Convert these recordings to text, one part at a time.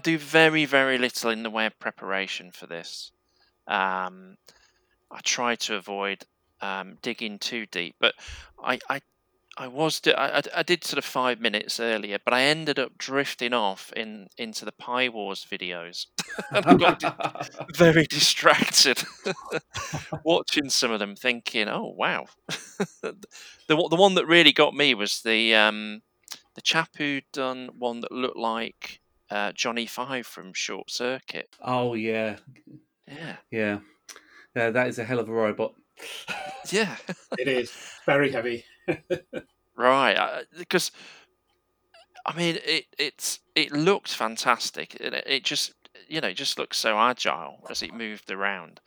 I do very very little in the way of preparation for this. Um, I try to avoid um, digging too deep, but I I, I was I, I did sort of five minutes earlier, but I ended up drifting off in into the Pi Wars videos, and I got very distracted watching some of them, thinking, "Oh wow." the the one that really got me was the um, the chap who done one that looked like uh, Johnny Five from Short Circuit. Oh yeah, yeah, yeah, yeah. That is a hell of a robot. yeah, it is very heavy. right, because I mean, it it's it looked fantastic. It, it just you know it just looks so agile as it moved around.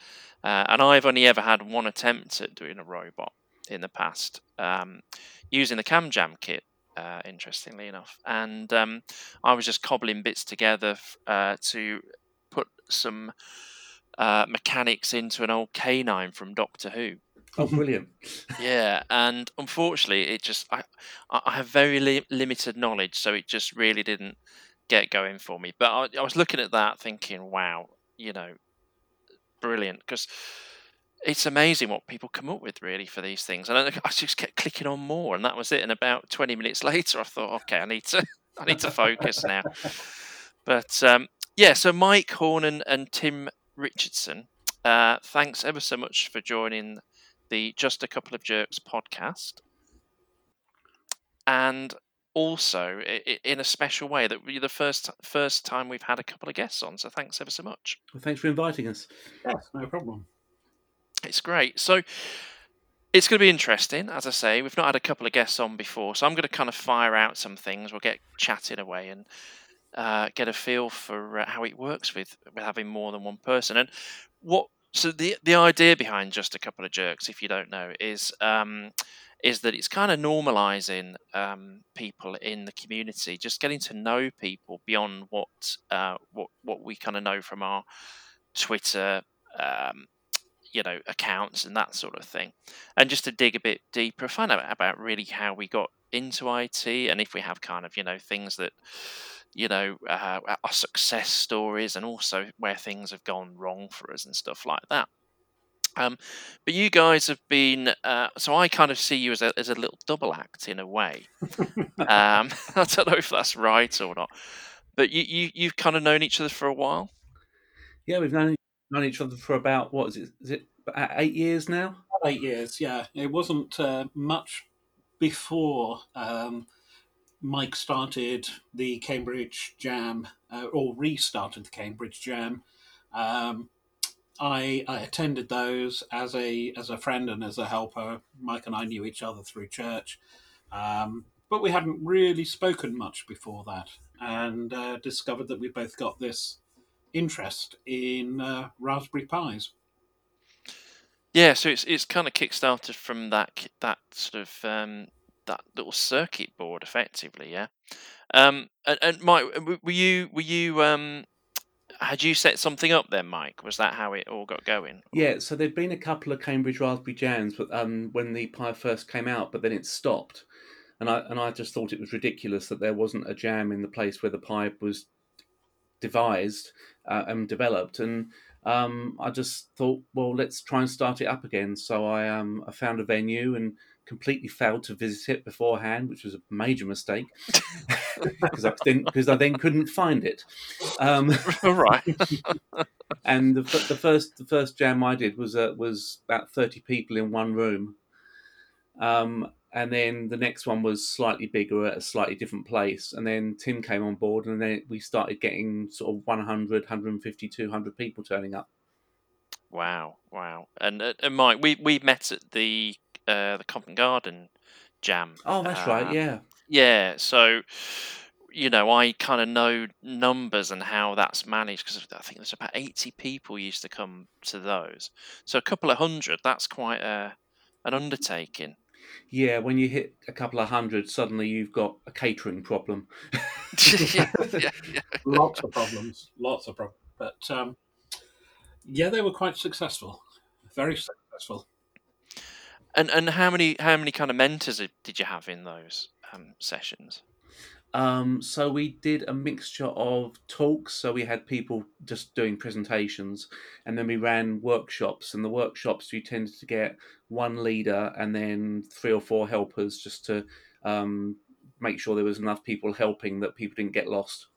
Uh, and I've only ever had one attempt at doing a robot in the past um, using the CamJam kit uh, interestingly enough. And um, I was just cobbling bits together uh, to put some uh, mechanics into an old K9 from Doctor Who. Oh, brilliant! yeah, and unfortunately, it just I I have very li- limited knowledge, so it just really didn't get going for me. But I, I was looking at that, thinking, wow, you know, brilliant, because it's amazing what people come up with really for these things. And I, I just kept clicking on more, and that was it. And about twenty minutes later, I thought, okay, I need to, I need to focus now. But um, yeah, so Mike Horne and, and Tim Richardson, uh, thanks ever so much for joining the Just a Couple of Jerks podcast, and also in a special way that we're the first first time we've had a couple of guests on. So thanks ever so much. Well, thanks for inviting us. Yes, no problem. It's great. So it's going to be interesting. As I say, we've not had a couple of guests on before, so I'm going to kind of fire out some things. We'll get chatting away and uh, get a feel for uh, how it works with with having more than one person. And what so the the idea behind just a couple of jerks, if you don't know, is um, is that it's kind of normalizing um, people in the community, just getting to know people beyond what uh, what what we kind of know from our Twitter um, you know accounts and that sort of thing and just to dig a bit deeper find out about really how we got into it and if we have kind of you know things that you know uh, our success stories and also where things have gone wrong for us and stuff like that um, but you guys have been uh, so I kind of see you as a as a little double act in a way. um, I don't know if that's right or not, but you, you you've kind of known each other for a while. Yeah, we've known known each other for about what is it? Is it eight years now? Eight years, yeah. It wasn't uh, much before um, Mike started the Cambridge Jam uh, or restarted the Cambridge Jam. Um, I, I attended those as a as a friend and as a helper. Mike and I knew each other through church, um, but we hadn't really spoken much before that, and uh, discovered that we both got this interest in uh, Raspberry Pis. Yeah, so it's it's kind of kickstarted from that that sort of um, that little circuit board, effectively. Yeah. Um, and, and Mike, were you were you um, had you set something up then, Mike? Was that how it all got going? Yeah, so there'd been a couple of Cambridge Raspberry Jams, but um, when the Pi first came out, but then it stopped, and I and I just thought it was ridiculous that there wasn't a jam in the place where the Pi was devised uh, and developed, and um, I just thought, well, let's try and start it up again. So I um, I found a venue and completely failed to visit it beforehand, which was a major mistake because I then because I then couldn't find it. Um, right. and the, the first the first jam I did was uh, was about thirty people in one room. Um, and then the next one was slightly bigger at a slightly different place. And then tim came on board and then we started getting sort of 100 150 200 people turning up. Wow wow. And, uh, and mike we we met at the uh the covent garden jam. Oh that's right yeah. yeah so you know i kind of know numbers and how that's managed because i think there's about 80 people used to come to those. So a couple of hundred that's quite a an undertaking yeah, when you hit a couple of hundred, suddenly you've got a catering problem. yeah, yeah, yeah. Lots of problems, lots of problems. But um, yeah, they were quite successful, very successful. And and how many how many kind of mentors did you have in those um, sessions? Um, so we did a mixture of talks. So we had people just doing presentations, and then we ran workshops. And the workshops you tended to get one leader and then three or four helpers, just to um, make sure there was enough people helping that people didn't get lost.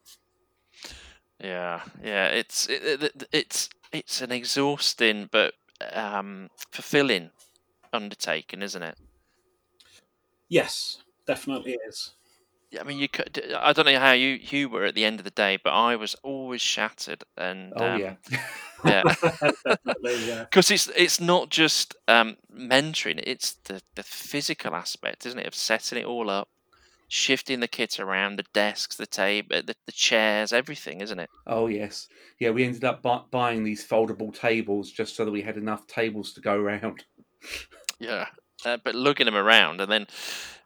Yeah, yeah. It's it, it, it's it's an exhausting but um, fulfilling undertaking, isn't it? Yes, definitely is. I mean, you could. I don't know how you you were at the end of the day, but I was always shattered, and Oh um, yeah, yeah, because it's it's not just um, mentoring; it's the the physical aspect, isn't it, of setting it all up, shifting the kit around, the desks, the table, the, the chairs, everything, isn't it? oh yes, yeah. We ended up bu- buying these foldable tables just so that we had enough tables to go around. Yeah, uh, but lugging them around, and then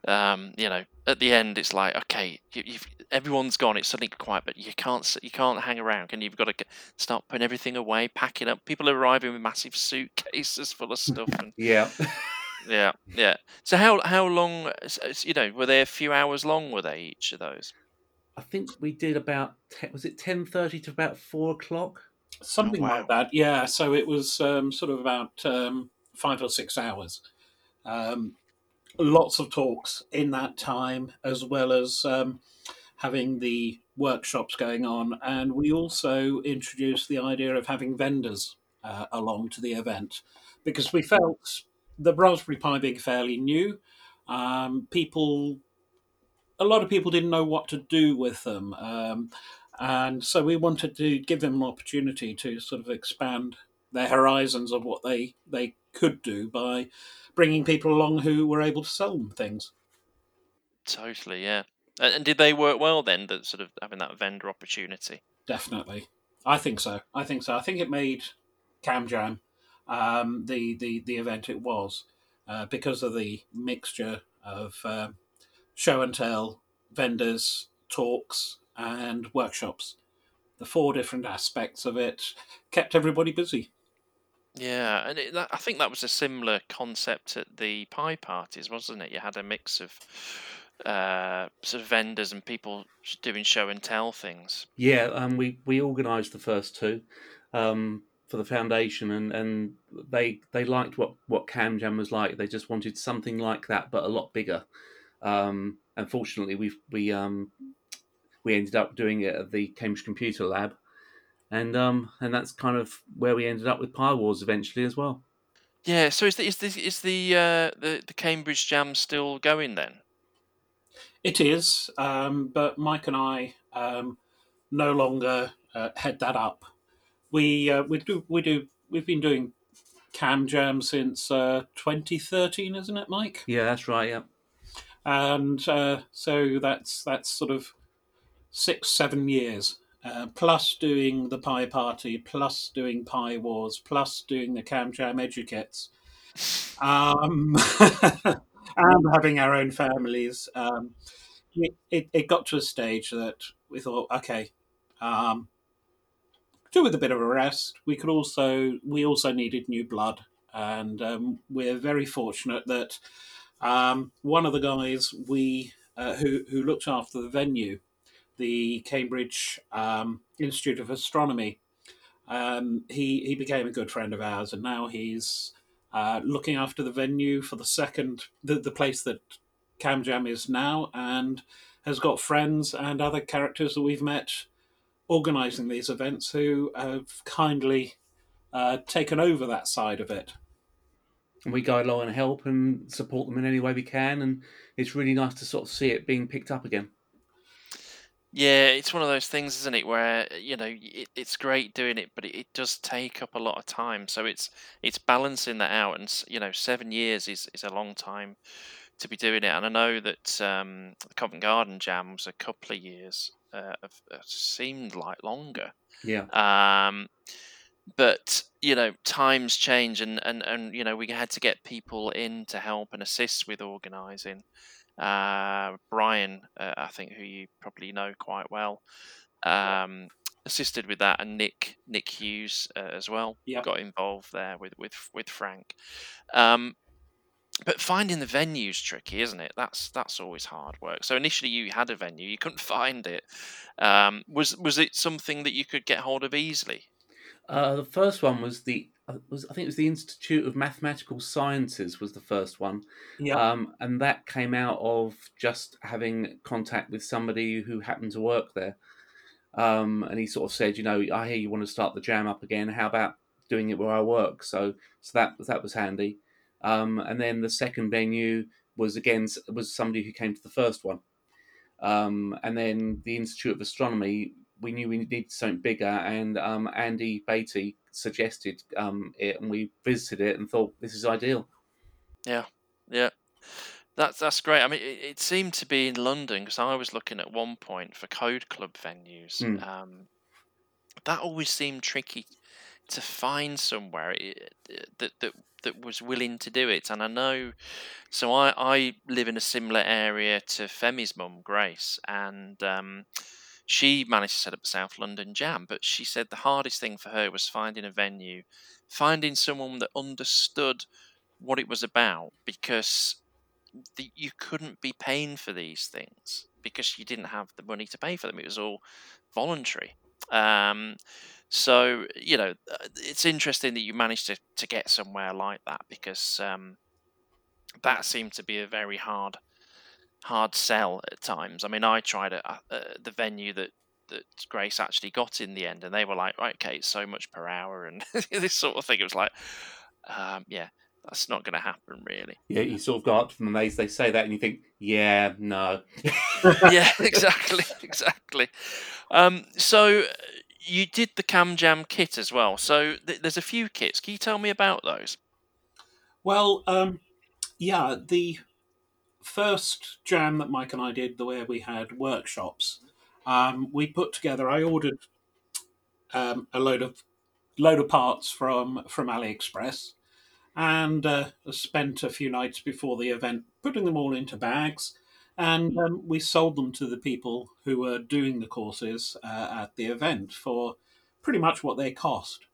um, you know, at the end, it's like okay, you, you've everyone's gone. It's suddenly quiet, but you can't you can't hang around, can you? You've got to get, start putting everything away, packing up. People are arriving with massive suitcases full of stuff, and Yeah, yeah, yeah. So how how long? s- s- You know, were they a few hours long? Were they each of those? I think we did about was it ten thirty to about four o'clock. Something wow. like that, yeah. So it was um, sort of about um, five or six hours. Um, lots of talks in that time, as well as um, having the workshops going on. And we also introduced the idea of having vendors uh, along to the event because we felt the Raspberry Pi being fairly new, um, people, a lot of people didn't know what to do with them. Um, and so we wanted to give them an opportunity to sort of expand their horizons of what they, they could do by bringing people along who were able to sell them things. Totally, yeah. And, did they work well then? That sort of having that vendor opportunity. Definitely, I think so. I think so. I think it made Cam Jam um, the, the the event it was uh, because of the mixture of um, show and tell, vendors, talks, and workshops. The four different aspects of it kept everybody busy. Yeah, and it, that, I think that was a similar concept at the Pi Parties, wasn't it? You had a mix of uh, sort of vendors and people doing show and tell things. Yeah, um, we we organised the first two um, for the foundation, and, and they they liked what what Cam Jam was like. They just wanted something like that, but a lot bigger. Um, unfortunately, we we um, we ended up doing it at the Cambridge Computer Lab, and um, and that's kind of where we ended up with Pi Wars eventually as well. Yeah. So is the is the is the uh, the, the Cambridge Jam still going then? It is, um, but Mike and I um, no longer uh, head that up. We uh, we do we do we've been doing Cam Jam since uh, 2013, isn't it, Mike? Yeah, that's right. Yeah, And uh, so that's that's sort of six seven years. Uh, plus doing the Pi Party, plus doing Pi Wars, plus doing the Cam Jam Educates, um, and having our own families. Um, it, it, it got to a stage that we thought, okay, um, do with a bit of a rest. We could also we also needed new blood, and um, we're very fortunate that um, one of the guys we uh, who who looked after the venue, the Cambridge um, Institute of Astronomy, um, he he became a good friend of ours, and now he's uh, looking after the venue for the second the, the place that Cam Jam is now, and has got friends and other characters that we've met organising these events who have kindly uh, taken over that side of it. and we go along and help and support them in any way we can, and it's really nice to sort of see it being picked up again. Yeah, it's one of those things, isn't it, where you know it, it's great doing it, but it, it does take up a lot of time. So it's it's balancing that out, and s- you know, seven years is is a long time to be doing it. And I know that um, the Covent Garden Jam was a couple of years. Uh, of, uh, seemed like longer. Yeah, Um, but you know, times change, and, and and you know, we had to get people in to help and assist with organising. Uh, Brian, uh, I think, who you probably know quite well, um, assisted with that, and Nick Nick Hughes uh, as well Yeah. got involved there with with with Frank. Um, but finding the venue's tricky, isn't it? That's that's always hard work. So initially, you had a venue, you couldn't find it. Um, was was it something that you could get hold of easily? Uh, the first one was the was I think it was the Institute of Mathematical Sciences was the first one, Yeah. um, and that came out of just having contact with somebody who happened to work there, um, and he sort of said, you know, I hear you want to start the jam up again. How about doing it where I work? So so that that was handy, um, and then the second venue was again was somebody who came to the first one, um, and then the Institute of Astronomy we knew we needed something bigger, and um, Andy Beatty suggested um, it, and we visited it and thought this is ideal. Yeah, yeah, that's that's great. I mean, it, it seemed to be in London because I was looking at one point for Code Club venues. Mm. Um, that always seemed tricky to find somewhere that that that was willing to do it. And I know, so I I live in a similar area to Femi's mum, Grace, and um, she managed to set up the South London Jam. But she said the hardest thing for her was finding a venue, finding someone that understood what it was about, because the, you couldn't be paying for these things because you didn't have the money to pay for them. It was all voluntary. Um, so you know, uh, it's interesting that you managed to, to get somewhere like that because um, that seemed to be a very hard hard sell at times. I mean, I tried at uh, the venue that that Grace actually got in the end, and they were like, right, okay, it's so much per hour, and this sort of thing. It was like, um, yeah, that's not going to happen, really. Yeah, you sort of go up to them and they, they say that, and you think, yeah, no. yeah, exactly, exactly. Um, so you did the Cam Jam kit as well. So th- there's a few kits. Can you tell me about those? Well, um, yeah, the first jam that Mike and I did, the where we had workshops, um, we put together. I ordered um, a load of load of parts from from AliExpress, and uh, spent a few nights before the event putting them all into bags, and um, we sold them to the people who were doing the courses uh, at the event for pretty much what they cost.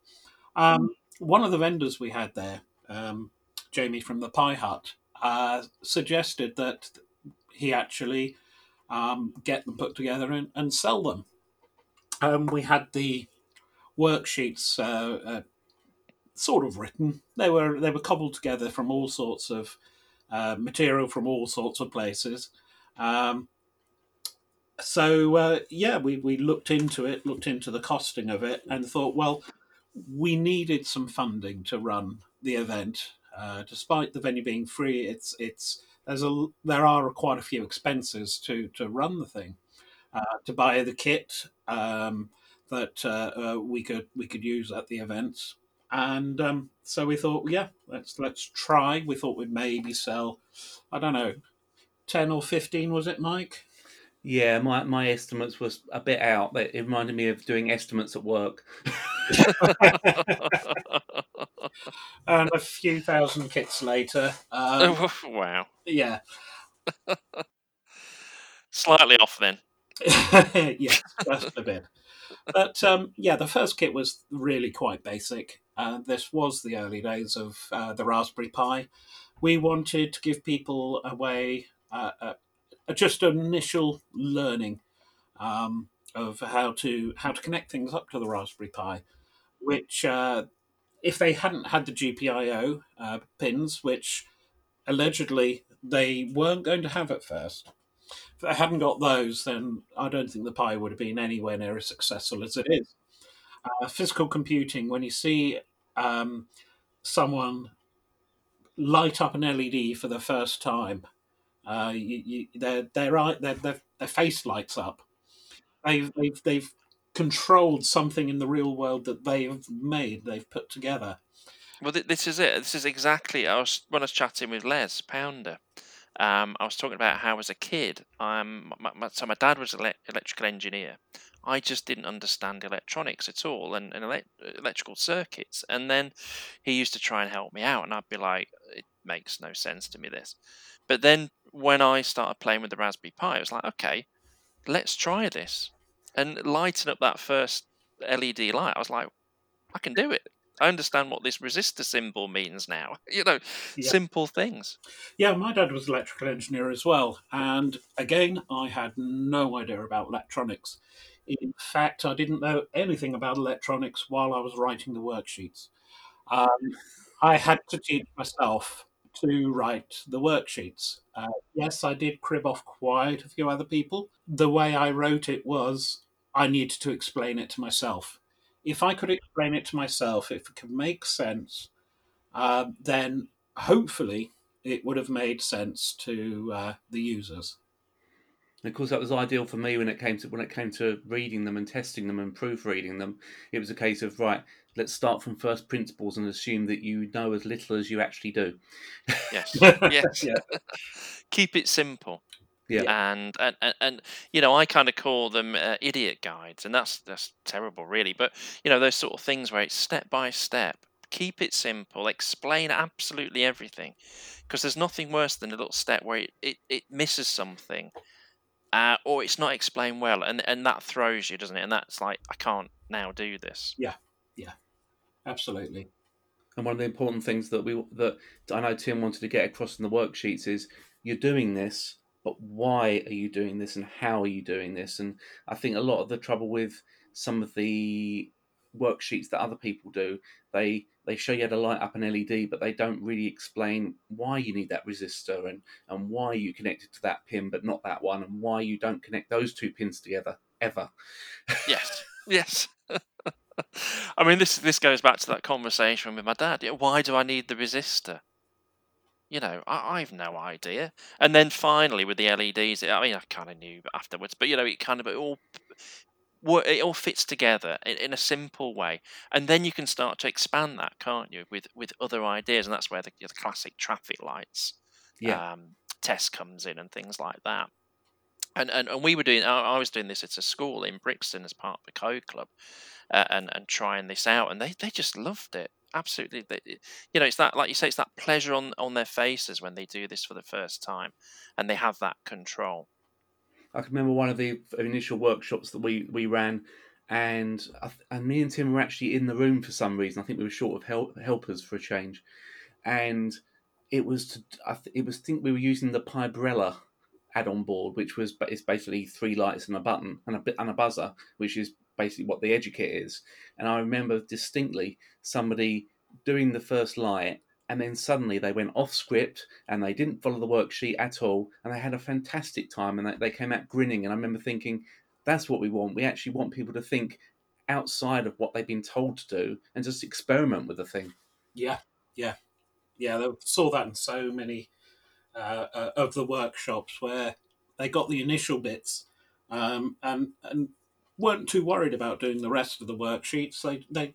Um, one of the vendors we had there, um, Jamie from the Pi Hut, uh, suggested that he actually um, get them put together and, and sell them. Um, we had the worksheets uh, uh, sort of written. They were they were cobbled together from all sorts of uh, material from all sorts of places. Um, so uh, yeah, we, we looked into it, looked into the costing of it, and thought, well, we needed some funding to run the event. Uh, despite the venue being free, it's it's there's a there are quite a few expenses to to run the thing, uh, to buy the kit um, that uh, uh, we could we could use at the events, and um, so we thought, yeah, let's let's try. We thought we'd maybe sell, I don't know, ten or fifteen was it, Mike? Yeah, my, my estimates was a bit out. But It reminded me of doing estimates at work. and a few thousand kits later, um, wow, yeah, slightly off then. yeah, just a bit. But um, yeah, the first kit was really quite basic. Uh, this was the early days of uh, the Raspberry Pi. We wanted to give people a way, uh, uh, just an initial learning um, of how to how to connect things up to the Raspberry Pi, which uh, if they hadn't had the GPIO uh, pins, which allegedly they weren't going to have at first, if they hadn't got those, then I don't think the Pi would have been anywhere near as successful as it is. Uh, physical computing, when you see um, someone light up an LED for the first time, uh, you, you, their, their, their face lights up. They've, they've, they've controlled something in the real world that they've made, they've put together. Well, th- this is it. This is exactly. I was when I was chatting with Les Pounder. Um, I was talking about how, as a kid, um, my, my, so my dad was an ele- electrical engineer. I just didn't understand electronics at all and, and ele- electrical circuits. And then he used to try and help me out, and I'd be like, "It makes no sense to me this." But then when I started playing with the Raspberry Pi, I was like, "Okay, let's try this." And lighting up that first LED light, I was like, "I can do it." I understand what this resistor symbol means now. You know, Yeah. simple things. Yeah, my dad was an electrical engineer as well, and again, I had no idea about electronics. In fact, I didn't know anything about electronics while I was writing the worksheets. Um, I had to teach myself to write the worksheets. Uh, yes, I did crib off quite a few other people. The way I wrote it was I needed to explain it to myself. If I could explain it to myself, if it could make sense, uh, then hopefully it would have made sense to uh, the users. And of course, that was ideal for me when it came to when it came to reading them and testing them and proofreading them. It was a case of right, let's start from first principles and assume that you know as little as you actually do. Yes. yes. Yeah. Keep it simple. Yeah. And, and and and you know, I kind of call them uh, idiot guides, and that's that's terrible, really. But you know, those sort of things where it's step by step. Keep it simple. Explain absolutely everything, because there's nothing worse than a little step where it, it, it misses something, uh, or it's not explained well, and and that throws you, doesn't it? And that's like I can't now do this. Yeah, yeah, absolutely. And one of the important things that we that I know Tim wanted to get across in the worksheets is you're doing this, but why are you doing this, and how are you doing this? And I think a lot of the trouble with some of the worksheets that other people do, they they show you how to light up an LED, but they don't really explain why you need that resistor and and why you connect it to that pin, but not that one, and why you don't connect those two pins together ever. Yes. yes. I mean, this this goes back to that conversation with my dad. Why do I need the resistor? You know, I, I've no idea. And then finally, with the LEDs, I mean, I kind of knew afterwards, but you know, it kind of it all it all fits together in, a simple way, and then you can start to expand that, can't you, with with other ideas, and that's where the, the classic traffic lights Yeah. um, test comes in and things like that. And, and and we were doing. I I was doing this at a school in Brixton as part of the Code Club, uh, and and trying this out, and they, they just loved it. Absolutely, eh, you know, it's that like you say, it's that pleasure on on their faces when they do this for the first time, and they have that control. I can remember one of the initial workshops that we, we ran, and I and me and Tim were actually in the room for some reason. I think we were short of help, helpers for a change, and it was to I th- it was think we were using the Pibrella add-on board, which was it's basically three lights and a button and a bit and a buzzer, which is basically what the Educate is. And I remember distinctly somebody doing the first light. And then suddenly they went off script and they didn't follow the worksheet at all. And they had a fantastic time and they, they came out grinning. And I remember thinking, that's what we want. We actually want people to think outside of what they've been told to do and just experiment with the thing. Yeah, yeah, yeah. They saw that in so many uh, uh, of the workshops where they got the initial bits um, and and weren't too worried about doing the rest of the worksheets. They they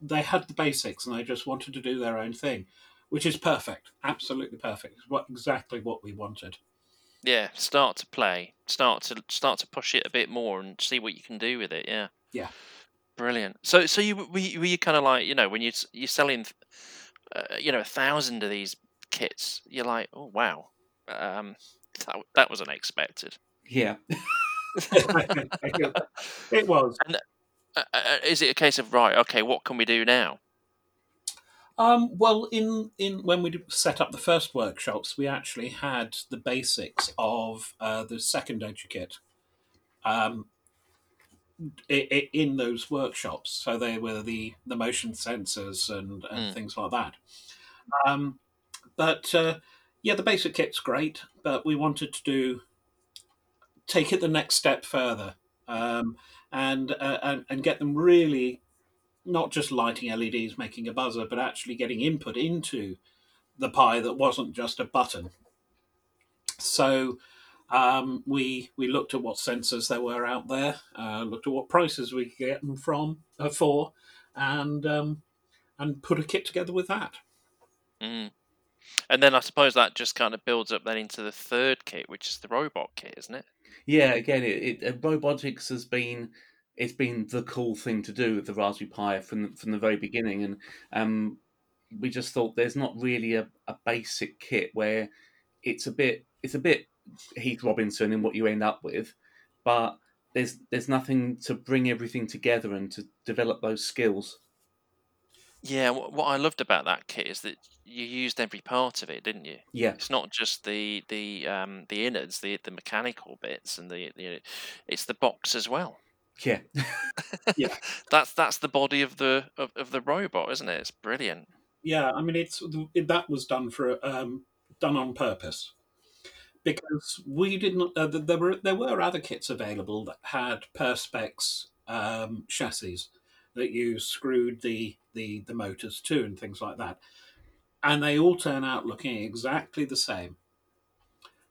they had the basics and they just wanted to do their own thing, which is perfect, absolutely perfect. It's what exactly what we wanted. Yeah, start to play, start to start to push it a bit more and see what you can do with it. Yeah. Yeah. Brilliant. So so you were you, were you kind of like you know when you you're selling, uh, you know, a thousand of these kits, you're like, oh wow, um, that that was unexpected. Yeah. it was. Uh, uh, is it a case of right? Okay, what can we do now? Um, well, in, in when we set up the first workshops, we actually had the basics of uh, the second educate um, in those workshops. So they were the, the motion sensors and, and Mm. things like that. Um, but uh, yeah, the basic kit's great, but we wanted to do take it the next step further um, and, uh, and and get them really not just lighting LEDs, making a buzzer, but actually getting input into the Pi that wasn't just a button. So um, we we looked at what sensors there were out there, uh, looked at what prices we could get them from uh, for, and um, and put a kit together with that. Mm. And then I suppose that just kind of builds up then into the third kit, which is the robot kit, isn't it? Yeah, again, it, it uh, robotics has been it's been the cool thing to do with the Raspberry Pi from from the very beginning, and um, we just thought there's not really a, a basic kit where it's a bit it's a bit Heath Robinson in what you end up with, but there's there's nothing to bring everything together and to develop those skills. Yeah, what, what I loved about that kit is that you used every part of it, didn't you? Yeah, It's not just the the um, the innards, the the mechanical bits, and the, the it's the box as well. yeah, Yeah. that's that's the body of the of, of the robot, isn't it? It's brilliant. Yeah, I mean, it's that was done for um, done on purpose because we didn't. Uh, there were there were other kits available that had perspex um, chassis that you screwed the, the the motors to and things like that, and they all turn out looking exactly the same.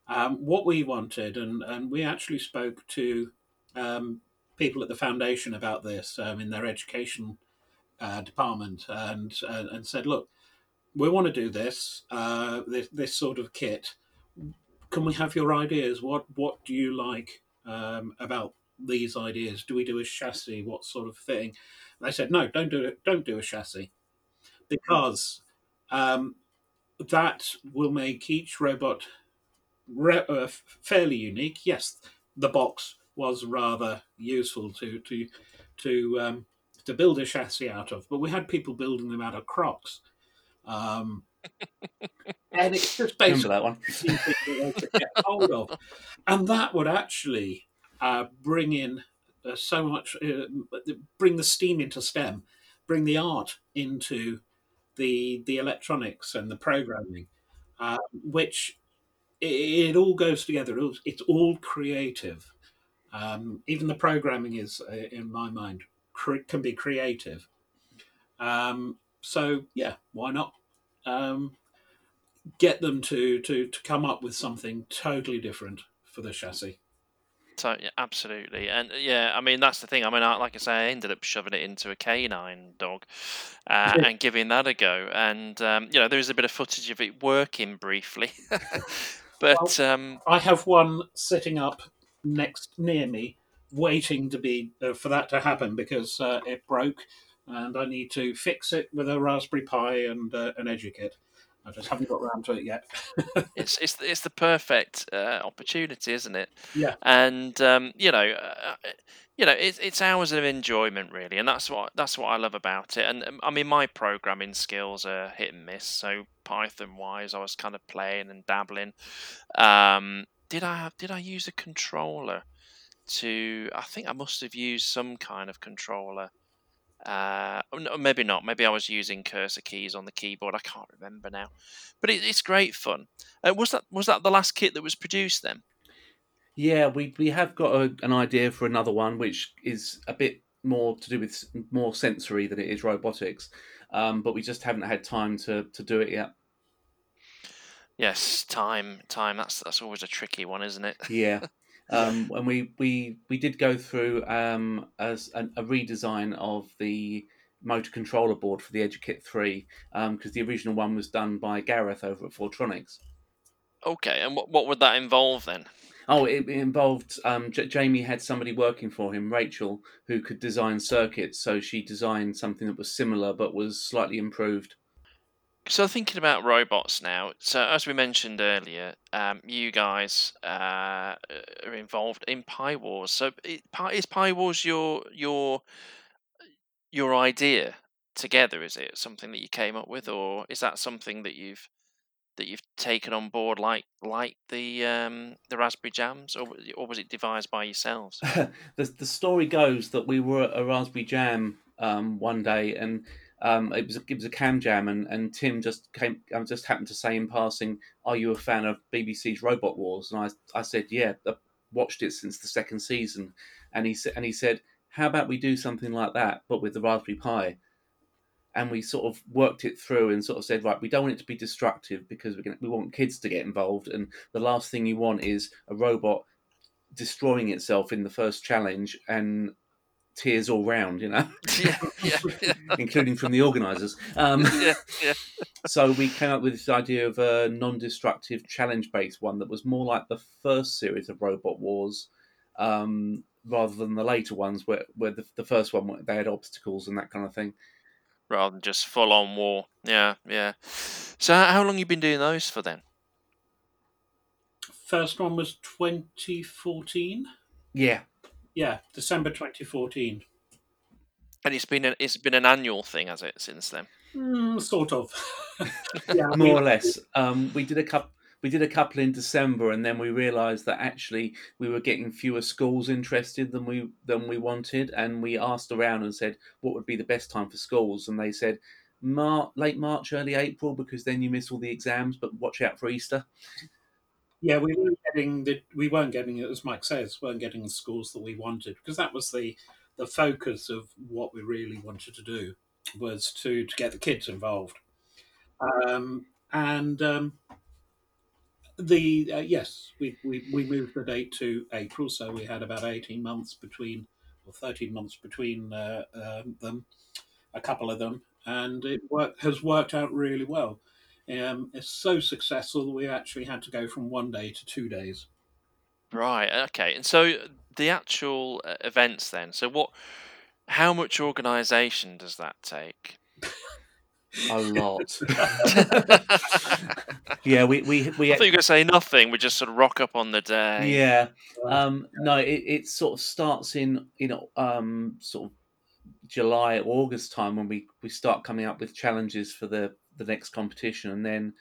Um, what we wanted, and and we actually spoke to um, people at the foundation about this um, in their education uh, department, and, and and said, look, we want to do this, uh, this this sort of kit. Can we have your ideas? What what do you like um, about these ideas? Do we do a chassis? What sort of thing? They said, no, don't do it. Don't do a chassis because um, that will make each robot re- uh, fairly unique. Yes, the box was rather useful to to to um, to build a chassis out of, but we had people building them out of Crocs. Um, and it's just basically that one. something that get hold of, and that would actually uh, bring in uh, so much, uh, bring the steam into STEM, bring the art into the the electronics and the programming, uh, which it, it all goes together. It It's all creative. Um, even the programming is, uh, in my mind, can be creative. Um, so yeah, why not? Um, get them to, to, to come up with something totally different for the chassis. So yeah, absolutely, and uh, yeah, I mean that's the thing. I mean, I, like I say, I ended up shoving it into a K9 dog uh, Yeah. and giving that a go. And um, you know, there is a bit of footage of it working briefly, but um, I have one sitting up next near me, waiting to be uh, for that to happen because uh, it broke, and I need to fix it with a Raspberry Pi and uh, an EduKit. I just haven't got around to it yet. it's it's the- it's the perfect uh, opportunity, isn't it? Yeah. And um, you know, uh, you know, it's it's hours of enjoyment really, and that's what that's what I love about it. And um, I mean, my programming skills are hit and miss. So Python wise, I was kind of playing and dabbling. Um, did I have, did I use a controller to? I think I must have used some kind of controller. Uh, oh, no, maybe not. Maybe I was using cursor keys on the keyboard. I can't remember now. But it, it's great fun. Uh, was that was that the last kit that was produced then? Yeah, we we have got a, an idea for another one, which is a bit more to do with more sensory than it is robotics, um, but we just haven't had time to to do it yet. Yes, time, time. That's that's always a tricky one, isn't it? Yeah. Um, and we, we we did go through um, as a, a redesign of the motor controller board for the EduKit 3 because the original one was done by Gareth over at 4tronix. Okay, and what what would that involve then? Oh, it, it involved um, J- Jamie had somebody working for him, Rachel, who could design circuits. So she designed something that was similar but was slightly improved. So thinking about robots now. So as we mentioned earlier, um, you guys uh, are involved in Pi Wars. So is Pi Wars your your your idea together? Is it something that you came up with, or is that something that you've that you've taken on board, like like the um, the Raspberry Jams, or or was it devised by yourselves? the the story goes that we were at a Raspberry Jam um, one day, and um, it was a, it was a cam jam, and, and Tim just came um, just happened to say in passing, "Are you a fan of BBC's Robot Wars?" And I I said, "Yeah, I've watched it since the second season," and he said and he said, "How about we do something like that, but with the Raspberry Pi?" And we sort of worked it through and sort of said, right, we don't want it to be destructive because we're gonna, we want kids to get involved, and the last thing you want is a robot destroying itself in the first challenge and tears all round, you know, yeah, yeah, yeah, including from the organisers. Um, yeah, yeah. so we came up with this idea of a non-destructive challenge-based one that was more like the first series of Robot Wars, um, rather than the later ones where, where the, the first one they had obstacles and that kind of thing. rather than just full on war. Yeah, yeah. So how how long you been doing those for then? First one was 2014. Yeah, Yeah, December 2014. And it's been an, it's been an annual thing, has it, since then? Mm, sort of. yeah, more we, or less. Um, we did a couple. We did a couple in December, and then we realised that actually we were getting fewer schools interested than we than we wanted. And we asked around and said what would be the best time for schools, and they said Mar- late March, early April, because then you miss all the exams. But watch out for Easter. Yeah, we weren't getting the we weren't getting as Mike says, weren't getting the schools that we wanted because that was the the focus of what we really wanted to do was to to get the kids involved. Um, and um, the uh, yes, we, we we moved the date to April, so we had about eighteen months between or thirteen months between uh, um, them, a couple of them, and it work, has worked out really well. Um, it's so successful that we actually had to go from one day to two days. Right. Okay. And so the actual uh, events then. So what? How much organisation does that take? A lot. yeah, we we we. I thought you were going to say nothing. We just sort of rock up on the day. Yeah. Um, no, it, it sort of starts in you know um, sort of July, August time when we we start coming up with challenges for the the next competition, and then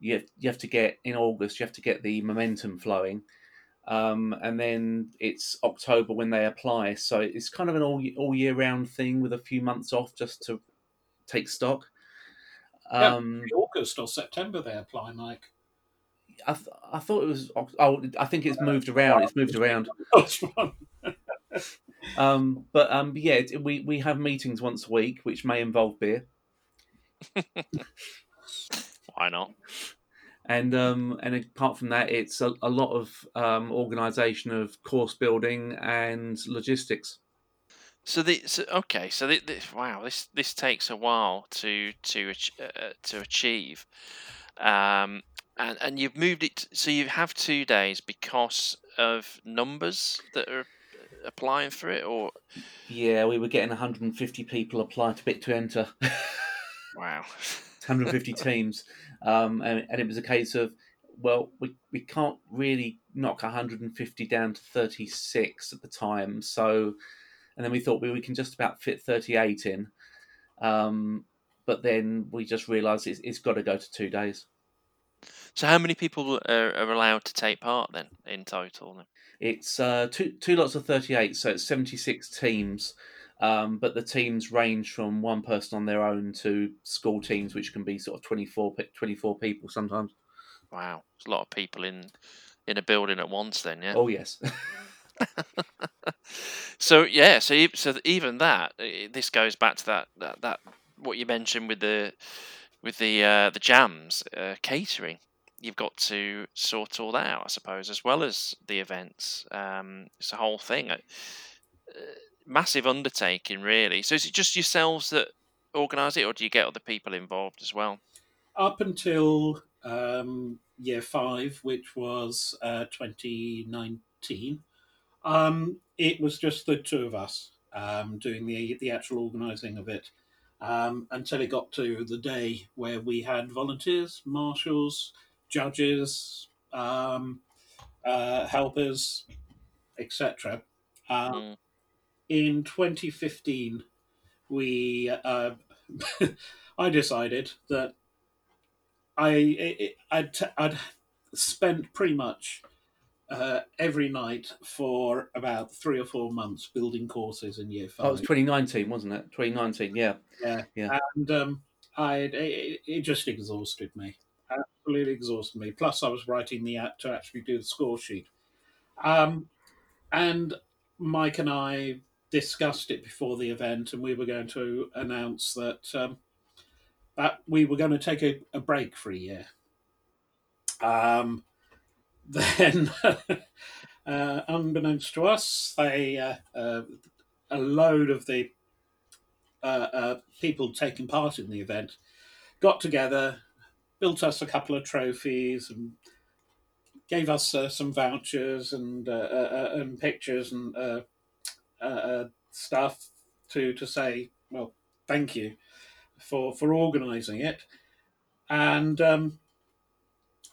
you have, you have to get in August. You have to get the momentum flowing, um, and then it's October when they apply. So it's kind of an all all year round thing with a few months off just to take stock. Um, yeah, August or September they apply, Mike. I, th- I thought it was. Oh, I think it's moved around. It's moved around. um, but um, yeah, we we have meetings once a week, which may involve beer. Why not? And um, and apart from that, it's a, a lot of um, organisation of course building and logistics. So the so, okay, so the, the, wow, this this takes a while to to uh, to achieve, um, and and you've moved it. So you have two days because of numbers that are applying for it, or yeah, we were getting 150 people apply to bit to enter. Wow. 150 teams. Um, and, and, it was a case of, well, we, we can't really knock 150 down to 36 at the time. So, and then we thought well, we can just about fit 38 in. Um, but then we just realised it's, it's got to go to two days. So, how many people are, are allowed to take part then in total? Then? It's uh, two two lots of 38, so it's 76 teams. Um, but the teams range from one person on their own to school teams, which can be sort of 24, 24 people sometimes. Wow, it's a lot of people in in a building at once. Then, yeah. Oh yes. so yeah, so so even that, this goes back to that that, that what you mentioned with the with the uh, the jams uh, catering. You've got to sort all that out, I suppose, as well as the events. Um, it's a whole thing. Uh, massive undertaking, really. So is it just yourselves that organise it, or do you get other people involved as well? Up until um, year five, which was uh, 2019, um, it was just the two of us um, doing the the actual organising of it. Um, until it got to the day where we had volunteers, marshals, judges, um, uh, helpers, etc. Um, mm in 2015, we uh, I decided that I I'd, I'd spent pretty much uh, every night for about three or four months building courses in year five. Oh, it was 2019, wasn't it? 2019, yeah, yeah, yeah. And um, I it, it, just exhausted me, absolutely exhausted me. Plus, I was writing the app to actually do the score sheet. Um, and Mike and I discussed it before the event, and we were going to announce that um, that we were going to take a, a break for a year. Um, then, uh, unbeknownst to us, they uh, uh, a load of the uh, uh, people taking part in the event got together, built us a couple of trophies, and gave us uh, some vouchers and and pictures and uh, uh, stuff to to say, well, thank you for for organising it, and um,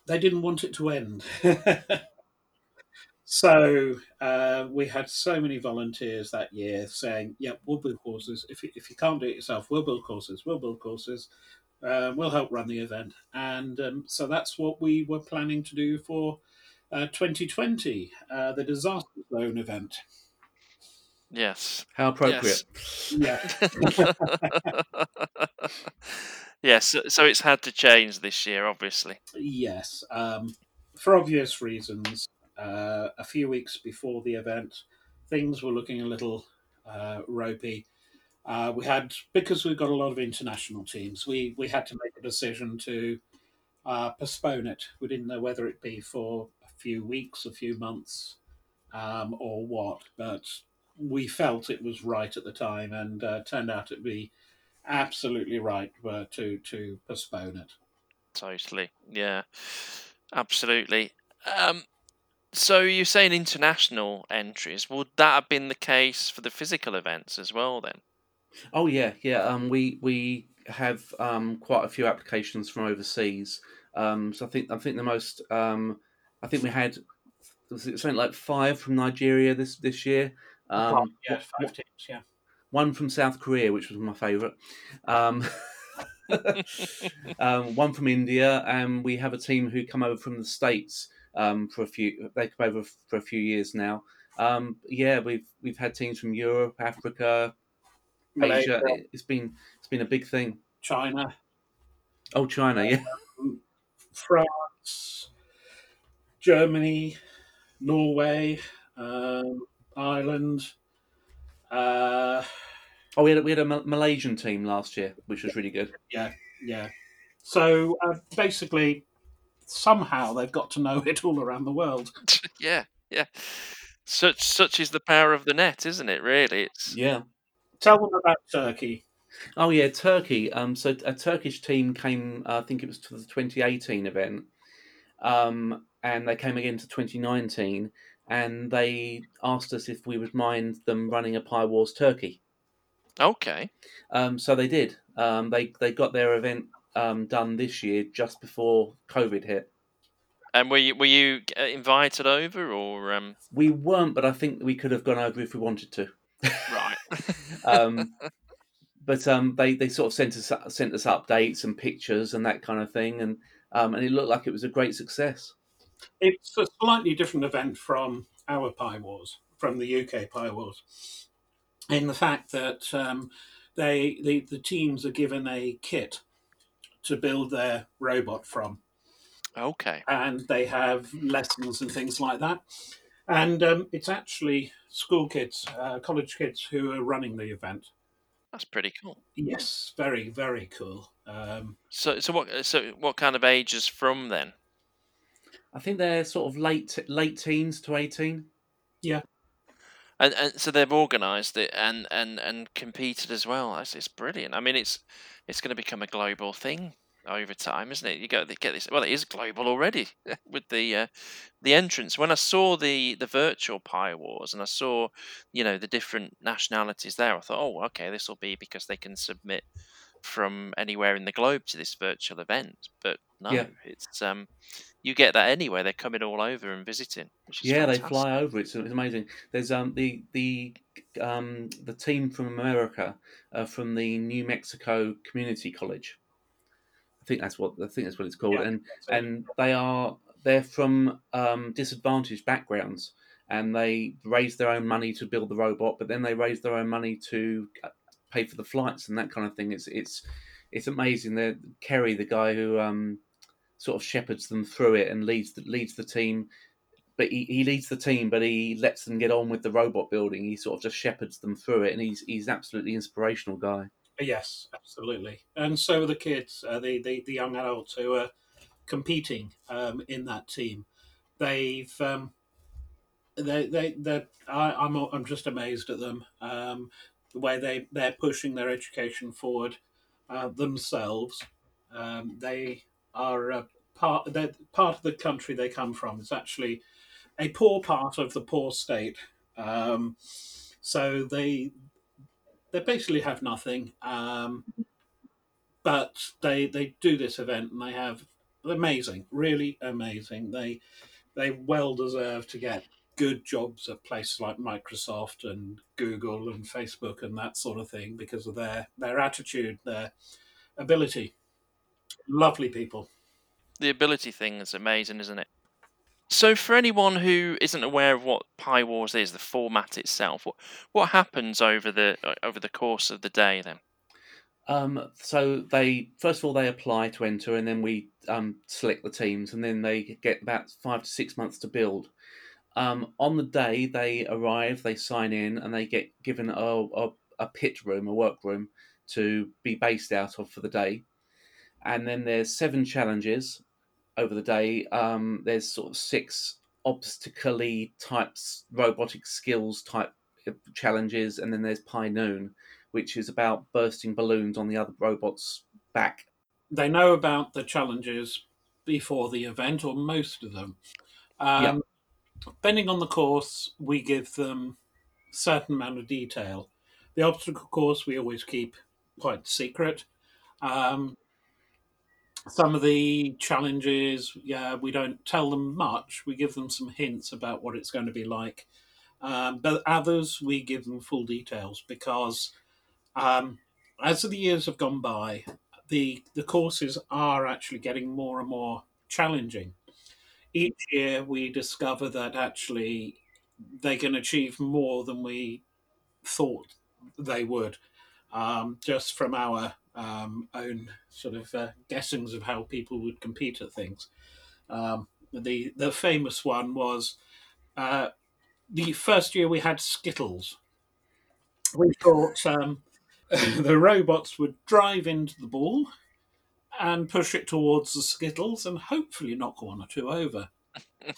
they didn't want it to end. So uh, we had so many volunteers that year saying, "Yeah, we'll build courses. If you, if you can't do it yourself, we'll build courses. We'll build courses. Uh, we'll help run the event." And um, so that's what we were planning to do for uh, 2020, uh, the disaster zone event. Yes. How appropriate. Yeah, yes. So, so it's had to change this year, obviously. yes. Um, for obvious reasons, uh, a few weeks before the event, things were looking a little uh, ropey. Uh, we had because we've got a lot of international teams. We we had to make a decision to uh, postpone it. We didn't know whether it be for a few weeks, a few months, um, or what. But we felt it was right at the time, and uh, turned out to be absolutely right uh, to to postpone it. Totally. Yeah. Absolutely. Um, so you're saying international entries? Would that have been the case for the physical events as well? Then. Oh yeah, yeah. Um, we we have um quite a few applications from overseas. Um, so I think I think the most um, I think we had was it something like five from Nigeria this this year. Um, yeah, five teams. Yeah. one from South Korea, which was my favourite. Um, um, one from India, and we have a team who come over from the States um, for a few. They come over for a few years now. Um, yeah, we've we've had teams from Europe, Africa, Malaysia, Asia. It- It's been it's been a big thing. China, Oh, China, yeah, France, Germany, Norway, um, Ireland. Uh, oh, we had a, we had a Malaysian team last year, which was really good. Yeah, yeah. So uh, basically, somehow they've got to know it all around the world. yeah. Yeah. Such such is the power of the net, isn't it? Really, it's Yeah. Tell them about Turkey. Oh yeah, Turkey. Um, so a Turkish team came. Uh, I think it was to the 2018 event, um, and they came again to 2019, and they asked us if we would mind them running a Pi Wars Turkey. okay. Um, so they did. Um, they they got their event um, done this year just before COVID hit. And were you were you uh, invited over or um, We weren't, but I think we could have gone over if we wanted to. right? um, but um, they they sort of sent us sent us updates and pictures and that kind of thing, and um, and it looked like it was a great success. It's a slightly different event from our Pi Wars, from the UK Pi Wars, in the fact that um, they the, the teams are given a kit to build their robot from, okay. and they have lessons and things like that. And um, it's actually school kids, uh, college kids who are running the event. That's pretty cool. Yes, very very cool. Um, So so what so what kind of ages from then? I think they're sort of late late teens to eighteen. Yeah. And, and so they've organised it and, and, and competed as well. That's it's brilliant. I mean, it's it's going to become a global thing over time, isn't it? You go get this. Well, it is global already with the uh, the entrance. When I saw the the virtual Pi Wars and I saw, you know, the different nationalities there, I thought, oh, okay, this will be because they can submit from anywhere in the globe to this virtual event. But no, Yeah. it's um, you get that anywhere. They're coming all over and visiting. Which is Yeah, they fly over. It's, it's amazing. There's um the the um the team from America, uh, from the New Mexico Community College. I think that's what I think that's what it's called, Yeah. and and they are they're from um, disadvantaged backgrounds, and they raise their own money to build the robot, but then they raise their own money to uh, pay for the flights and that kind of thing. It's it's it's amazing. That Kerry, the guy who um, sort of shepherds them through it and leads the, leads the team, but he, he leads the team, but he lets them get on with the robot building. He sort of just shepherds them through it, and he's he's absolutely inspirational guy. Yes, absolutely. And so are the kids, uh, the, the the young adults who are competing um, in that team. They've um, they they they I, I'm I'm just amazed at them. Um, the way they they're pushing their education forward uh, themselves. Um, they are part they're part of the country they come from. It's actually a poor part of the poor state. Um, so they they basically have nothing. Um, but they they do this event and they have amazing, really amazing. They they well deserve to get good jobs at places like Microsoft and Google and Facebook and that sort of thing because of their their attitude, their ability. Lovely people. The ability thing is amazing, isn't it? So, for anyone who isn't aware of what Pi Wars is, the format itself, what what happens over the uh, over the course of the day then? Um, so they first of all they apply to enter, and then we um, select the teams, and then they get about five to six months to build. Um, on the day they arrive, they sign in, and they get given a, a, a pit room, a work room, to be based out of for the day. And then there's seven challenges over the day. Um, there's sort of six obstacle types, robotic skills type challenges, and then there's Pi Noon, which is about bursting balloons on the other robot's back. They know about the challenges before the event, or most of them. Um, yep. Depending on the course, we give them a certain amount of detail. The obstacle course we always keep quite secret. Um, some of the challenges, yeah, we don't tell them much. We give them some hints about what it's going to be like. Um, but others, we give them full details because um, as the years have gone by, the the courses are actually getting more and more challenging. Each year, we discover that actually they can achieve more than we thought they would, um, just from our um, own sort of uh, guessings of how people would compete at things. Um, the the famous one was uh, the first year we had Skittles. We thought um, the robots would drive into the ball and push it towards the Skittles and hopefully knock one or two over.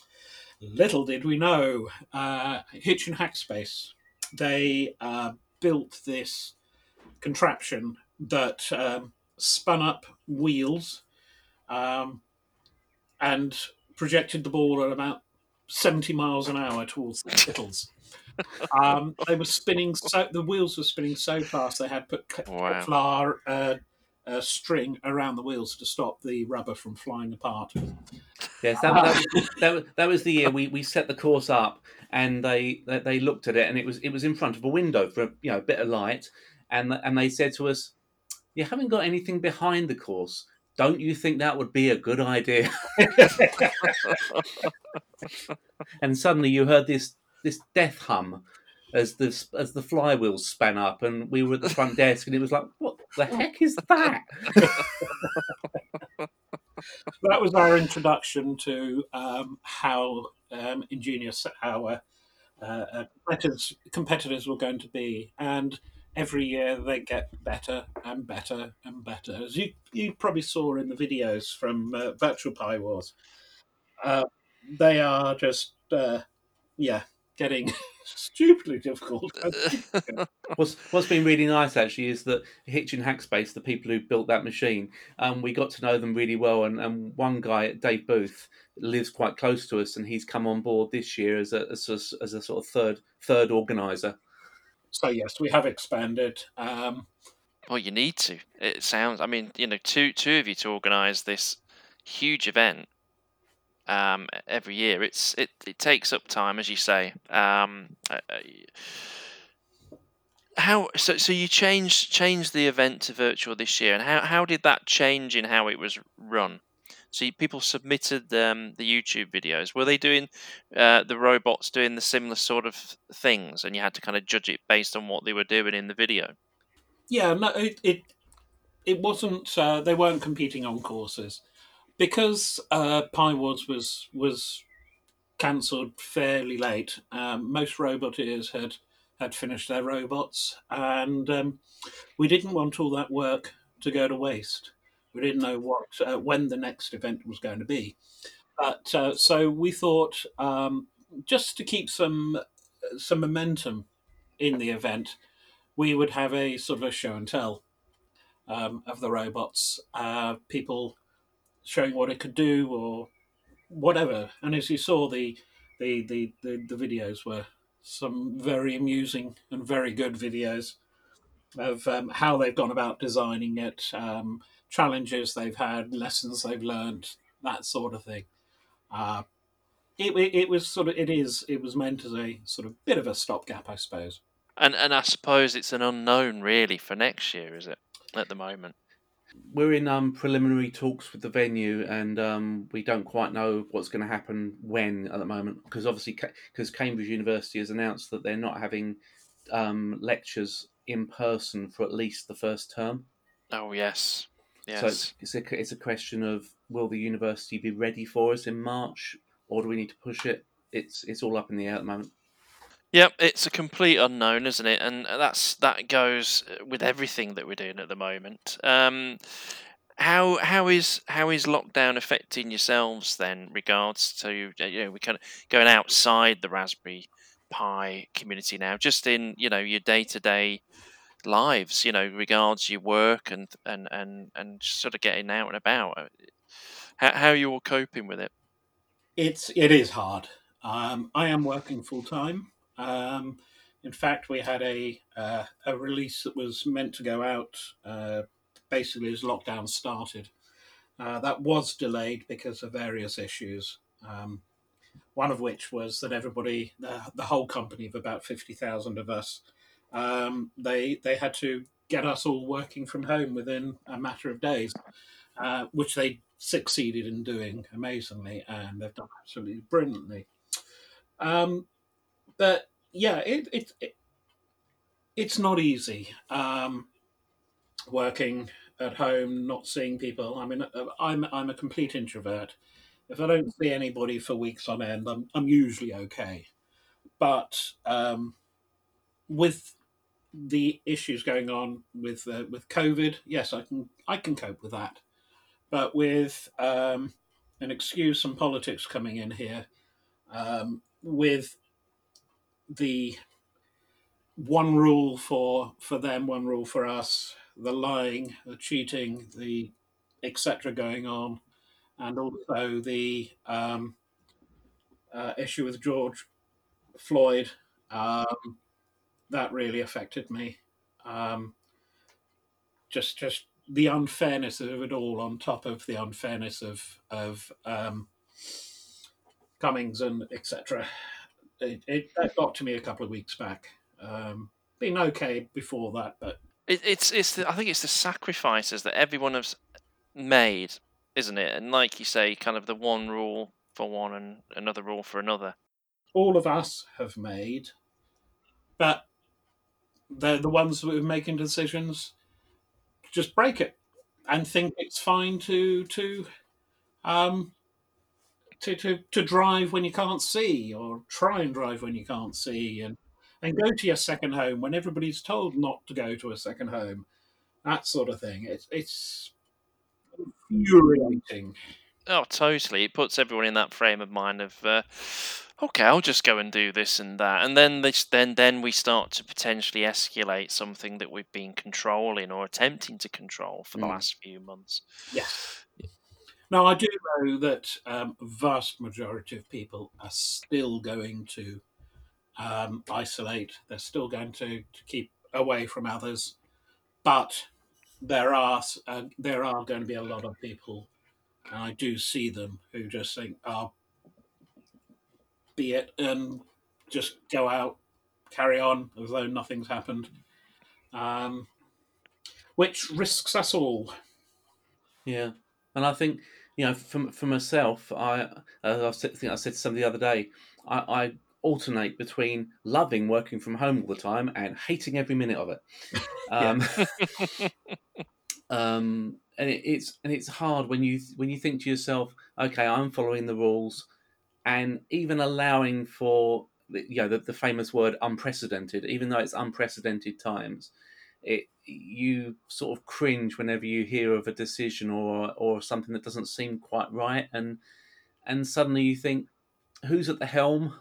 Little did we know, uh, Hitchin Hackspace, they uh, built this contraption that um, spun up wheels um, and projected the ball at about 70 miles an hour towards the Skittles. um, they were spinning so the wheels were spinning so fast they had put wow. flour uh, uh, string around the wheels to stop the rubber from flying apart. Yes, that, that, was, that, that was the year we, we set the course up, and they they looked at it, and it was it was in front of a window for you know a bit of light, and and they said to us, "You haven't got anything behind the course." Don't you think that would be a good idea? and suddenly you heard this this death hum as the as the flywheels span up, and we were at the front desk, and it was like, "What the heck is that?" that was our introduction to um, how um, ingenious our uh, uh, competitors, competitors were going to be, and every year they get better and better and better. As you you probably saw in the videos from uh, Virtual Pi Wars, uh, they are just uh, yeah getting stupidly difficult. what's what's been really nice actually is that Hitchin Hackspace, the people who built that machine, um, we got to know them really well. And, and one guy, Dave Booth, lives quite close to us, and he's come on board this year as a as a, as a sort of third third organizer. So yes, we have expanded. Um, well, you need to. It sounds. I mean, you know, two two of you to organise this huge event um, every year. It's it, it takes up time, as you say. Um, uh, uh, how so? So you changed changed the event to virtual this year, and how how did that change in how it was run? So you, people submitted um, the YouTube videos. Were they doing uh, the robots doing the similar sort of things, and you had to kind of judge it based on what they were doing in the video? Yeah, no, it it, it wasn't. Uh, they weren't competing on courses because uh, Wars was was cancelled fairly late. Um, most roboteers had had finished their robots, and um, we didn't want all that work to go to waste. We didn't know what uh, when the next event was going to be, but uh, so we thought um, just to keep some some momentum in the event, we would have a sort of a show and tell um, of the robots. Uh, people showing what it could do or whatever. And as you saw, the the the the, the videos were some very amusing and very good videos of um, how they've gone about designing it, um, challenges they've had, lessons they've learned, that sort of thing. Uh, it, it, was sort of it is it was meant as a sort of bit of a stopgap, I suppose. And and I suppose it's an unknown really for next year, is it? At the moment, we're in um, preliminary talks with the venue, and um, we don't quite know what's going to happen when at the moment, because obviously, because Cambridge University has announced that they're not having um, lectures in person for at least the first term. Oh yes, yes. So it's, it's a it's a question of will the university be ready for us in March, or do we need to push it? It's it's all up in the air at the moment. Yep, it's a complete unknown, isn't it? And that's that goes with everything that we're doing at the moment. Um, how how is how is lockdown affecting yourselves then? Regards to you know we kind of going outside the Raspberry Pi community now, just in you know your day to day lives. You know, regards your work and and and and sort of getting out and about. How how are you all coping with it? It's it is hard. Um, I am working full time. Um, in fact, we had a uh, a release that was meant to go out uh, basically as lockdown started. Uh, that was delayed because of various issues. Um, one of which was that everybody, the, whole company of about fifty thousand of us, um, they they had to get us all working from home within a matter of days, uh, which they succeeded in doing amazingly, and they've done absolutely brilliantly. Um, but yeah, it, it, it it's not easy um, working at home, not seeing people. I mean, uh, I'm I'm a complete introvert. If I don't see anybody for weeks on end, I'm I'm usually okay. But um, with the issues going on with uh, with COVID, yes, I can I can cope with that. But with um, an excuse and politics coming in here, um, with the one rule for for them, one rule for us, the lying, the cheating, the etc. going on, and also the um, uh, issue with George Floyd. Um, that really affected me. Um, just just the unfairness of it all, on top of the unfairness of of um, Cummings and etc it, it that got to me a couple of weeks back. Um, been okay before that, but it, it's it's the, I think it's the sacrifices that everyone has made, isn't it? And like you say, kind of the one rule for one and another rule for another. All of us have made, but they're the ones who are making decisions. Just break it and think it's fine to to um, to, to, to drive when you can't see or try and drive when you can't see and, and go to your second home when everybody's told not to go to a second home. That sort of thing. It's, it's infuriating. Oh, totally. It puts everyone in that frame of mind of, uh, okay, I'll just go and do this and that, and then this, then then we start to potentially escalate something that we've been controlling or attempting to control for the mm. last few months. Yes. Now, I do know that um, vast majority of people are still going to um, isolate. They're still going to, to keep away from others, but there are uh, there are going to be a lot of people, and I do see them who just think, "Oh, be it," and just go out, carry on as though nothing's happened, um, which risks us all. Yeah, and I think you know, for, for myself, I as I think I said to somebody the other day, I, I alternate between loving working from home all the time and hating every minute of it. Um, um, and it, it's and it's hard when you when you think to yourself, okay, I'm following the rules, and even allowing for you know the, the famous word unprecedented, even though it's unprecedented times, it you sort of cringe whenever you hear of a decision or or something that doesn't seem quite right and and suddenly you think who's at the helm?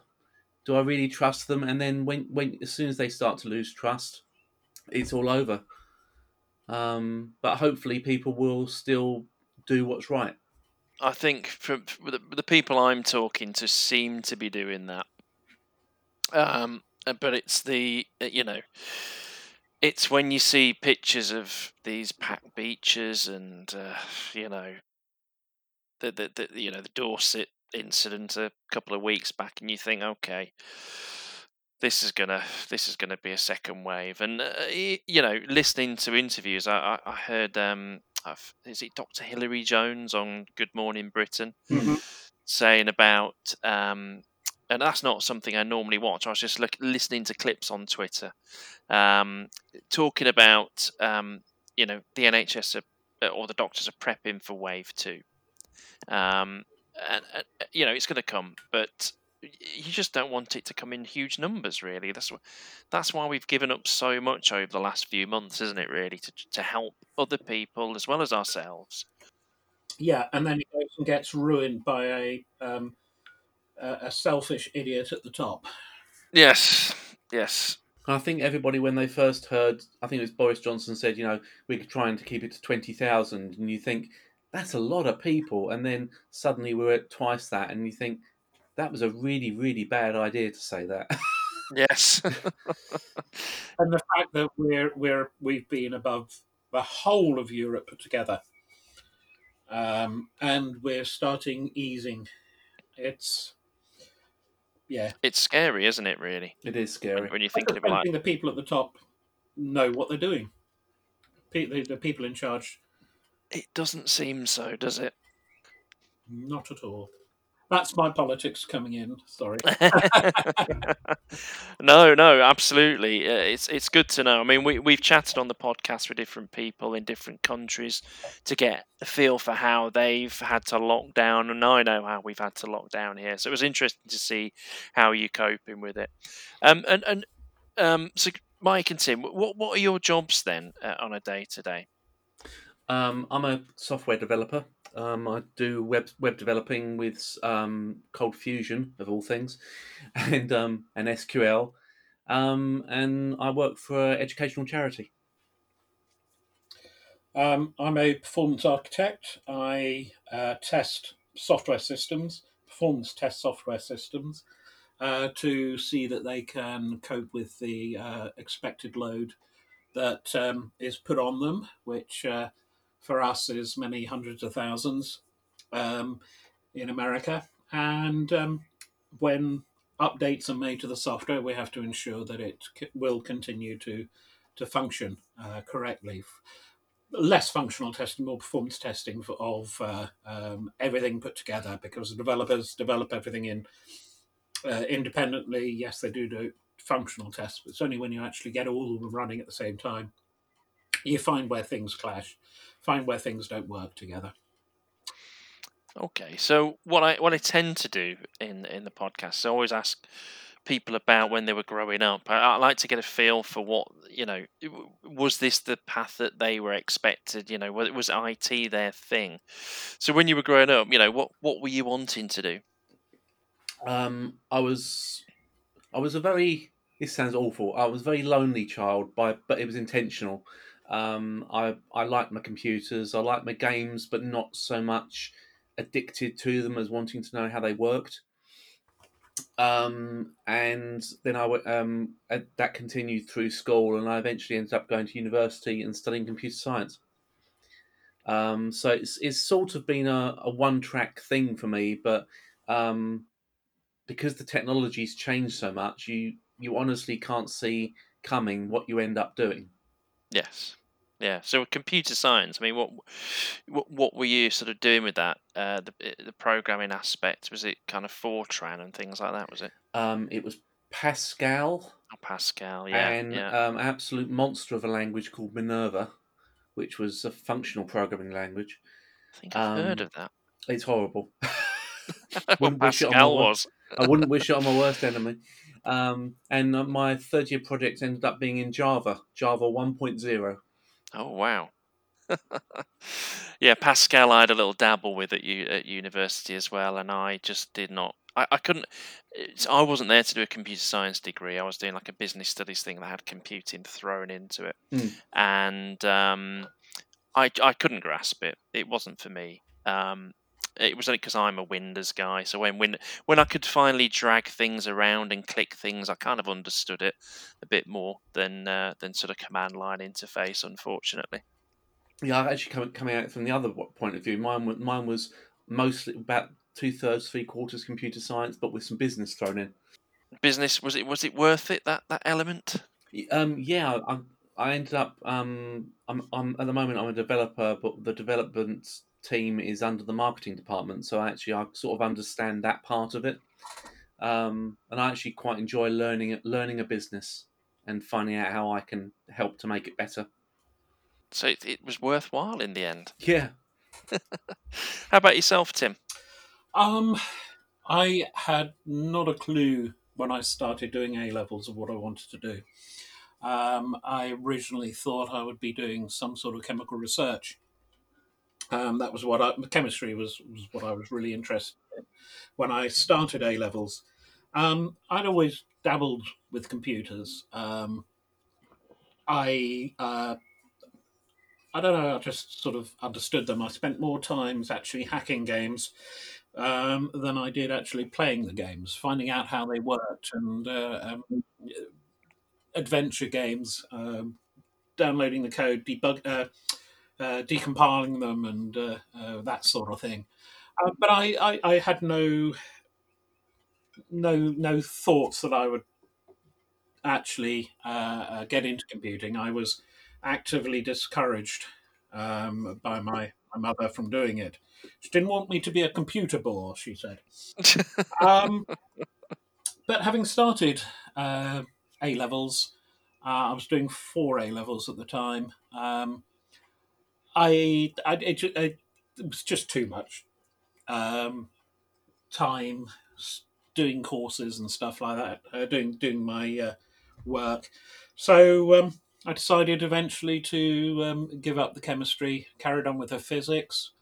Do i really trust them? And then when when as soon as they start to lose trust it's all over. Um, but hopefully people will still do what's right. I think from, the, the people i'm talking to seem to be doing that. Um, but it's the you know it's when you see pictures of these packed beaches and uh, you know the, the, the you know the Dorset incident a couple of weeks back, and you think, okay, this is gonna this is gonna be a second wave. And uh, you know, listening to interviews, I, I heard um, is it Dr. Hilary Jones on Good Morning Britain mm-hmm. saying about um, and that's not something I normally watch. I was just look, listening to clips on Twitter, um, talking about um, you know the NHS are, or the doctors are prepping for wave two, um, and, and, you know it's going to come, but you just don't want it to come in huge numbers. Really, that's that's why we've given up so much over the last few months, isn't it? Really, to to help other people as well as ourselves. Yeah, and then it gets ruined by a um, a selfish idiot at the top. Yes, yes. I think everybody, when they first heard, I think it was Boris Johnson said, you know, we're trying to keep it to 20,000. And you think, that's a lot of people. And then suddenly we're at twice that. And you think, that was a really, really bad idea to say that. yes. and the fact that we're, we're, we've been above the whole of Europe together. Um, and we're starting easing. It's yeah, it's scary, isn't it? Really, it is scary when, when you think about it. The people at the top know what they're doing. The, the people in charge. It doesn't seem so, does it? Not at all. That's my politics coming in. Sorry. no, no, absolutely. Uh, it's it's good to know. I mean, we we've chatted on the podcast with different people in different countries to get a feel for how they've had to lock down, and I know how we've had to lock down here. So it was interesting to see how you're coping with it. Um, and and um, so Mike and Tim, what what are your jobs then uh, on a day to day? Um, I'm a software developer. Um, I do web web developing with um, ColdFusion of all things, and um, and SQL, um, and I work for an educational charity. Um, I'm a performance architect. I uh, test software systems, performance test software systems, uh, to see that they can cope with the uh, expected load that is put on them, which uh, for us is many hundreds of thousands um, in America. And um, when updates are made to the software, we have to ensure that it c- will continue to to function uh, correctly. Less functional testing, more performance testing for, of uh, um, everything put together because the developers develop everything in uh, independently. Yes, they do do functional tests, but it's only when you actually get all of them running at the same time you find where things clash find where things don't work together. Okay, so what I what I tend to do in in the podcast, I always ask people about when they were growing up. I, I, like to get a feel for what you know. Was this the path that they were expected? You know, was, was IT their thing? So when you were growing up, you know, what what were you wanting to do? Um, I was, I was a very. This sounds awful. I was a very lonely child, by but it was intentional. Um, I I like my computers. I like my games, but not so much addicted to them as wanting to know how they worked. Um, and then I um, that continued through school, and I eventually ended up going to university and studying computer science. Um, so it's it's sort of been a, a one track thing for me, but um, because the technology's changed so much, you you honestly can't see coming what you end up doing. Yes. Yeah. So computer science. I mean, what what what were you sort of doing with that? Uh, the eh, the programming aspect was it kind of Fortran and things like that? Was it? Um, it was Pascal. Oh, Pascal. Yeah. And yeah. um, absolute monster of a language called Miranda, which was a functional programming language. I think I've um, heard of that. It's horrible. Pascal was. I wouldn't wish it on my worst enemy. Um, and uh, my third year project ended up being in Java, Java 1.0. Oh wow. yeah, Pascal I had a little dabble with at, u- at university as well, and I just did not. I, I couldn't. I wasn't there to do a computer science degree. I was doing like a business studies thing that had computing thrown into it, mm. and um, I I couldn't grasp it. It wasn't for me. Um, it was only because I'm a Windows guy. So when, when when I could finally drag things around and click things, I kind of understood it a bit more than uh, than sort of command line interface. Unfortunately. Yeah, I've actually coming coming out from the other point of view, mine was mine was mostly about two thirds, three quarters computer science, but with some business thrown in. Business was it was it worth it that that element? Um, yeah, I, I ended up. Um, I'm, I'm at the moment I'm a developer, but the development team is under the marketing department, so actually I sort of understand that part of it, um, and I actually quite enjoy learning learning a business and finding out how I can help to make it better. So it, it was worthwhile in the end. Yeah. How about yourself, Tim? Um, I had not a clue when I started doing A levels of what I wanted to do. Um, I originally thought I would be doing some sort of chemical research. Um, that was what I, chemistry was, was what I was really interested in when I started A levels. Um, I'd always dabbled with computers. Um, I uh, I don't know. I just sort of understood them. I spent more times actually hacking games um, than I did actually playing the games, finding out how they worked, and uh, um, adventure games, um, downloading the code, debug, uh, decompiling them, and uh, uh, that sort of thing. Uh, but I, I, I had no no no thoughts that I would actually get into computing. I was actively discouraged um, by my, my mother from doing it. She didn't want me to be a computer bore, she said. um, but having started uh, A levels, uh, I was doing four A levels at the time. Um, I, I it, it, was just too much um, time doing courses and stuff like that, uh, doing doing my uh, work. So um, I decided eventually to um, give up the chemistry, carried on with the physics,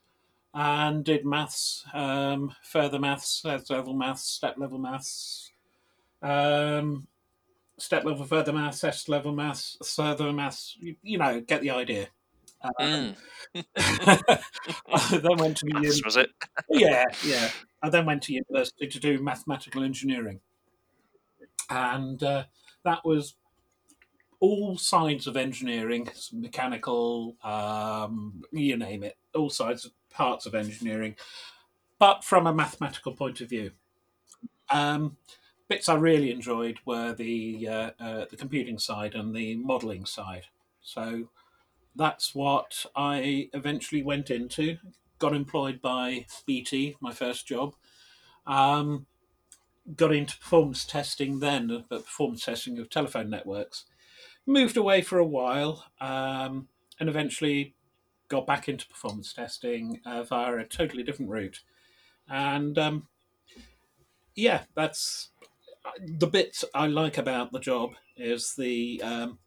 and did maths, um, further maths, level maths, step level maths, um, step level further maths, S level maths, further maths. You, you know, get the idea. Mm. I then went to Maths, was it? yeah, yeah. I then went to university to do mathematical engineering, and uh, that was all sides of engineering, mechanical, um, you name it, all sides, of parts of engineering, but from a mathematical point of view. Um, bits I really enjoyed were the uh, uh, the computing side and the modelling side. So that's what I eventually went into. Got employed by BT, my first job. Um, got into performance testing then, but performance testing of telephone networks moved away for a while um, and eventually got back into performance testing uh, via a totally different route. And um, yeah, that's the bit I like about the job is the um,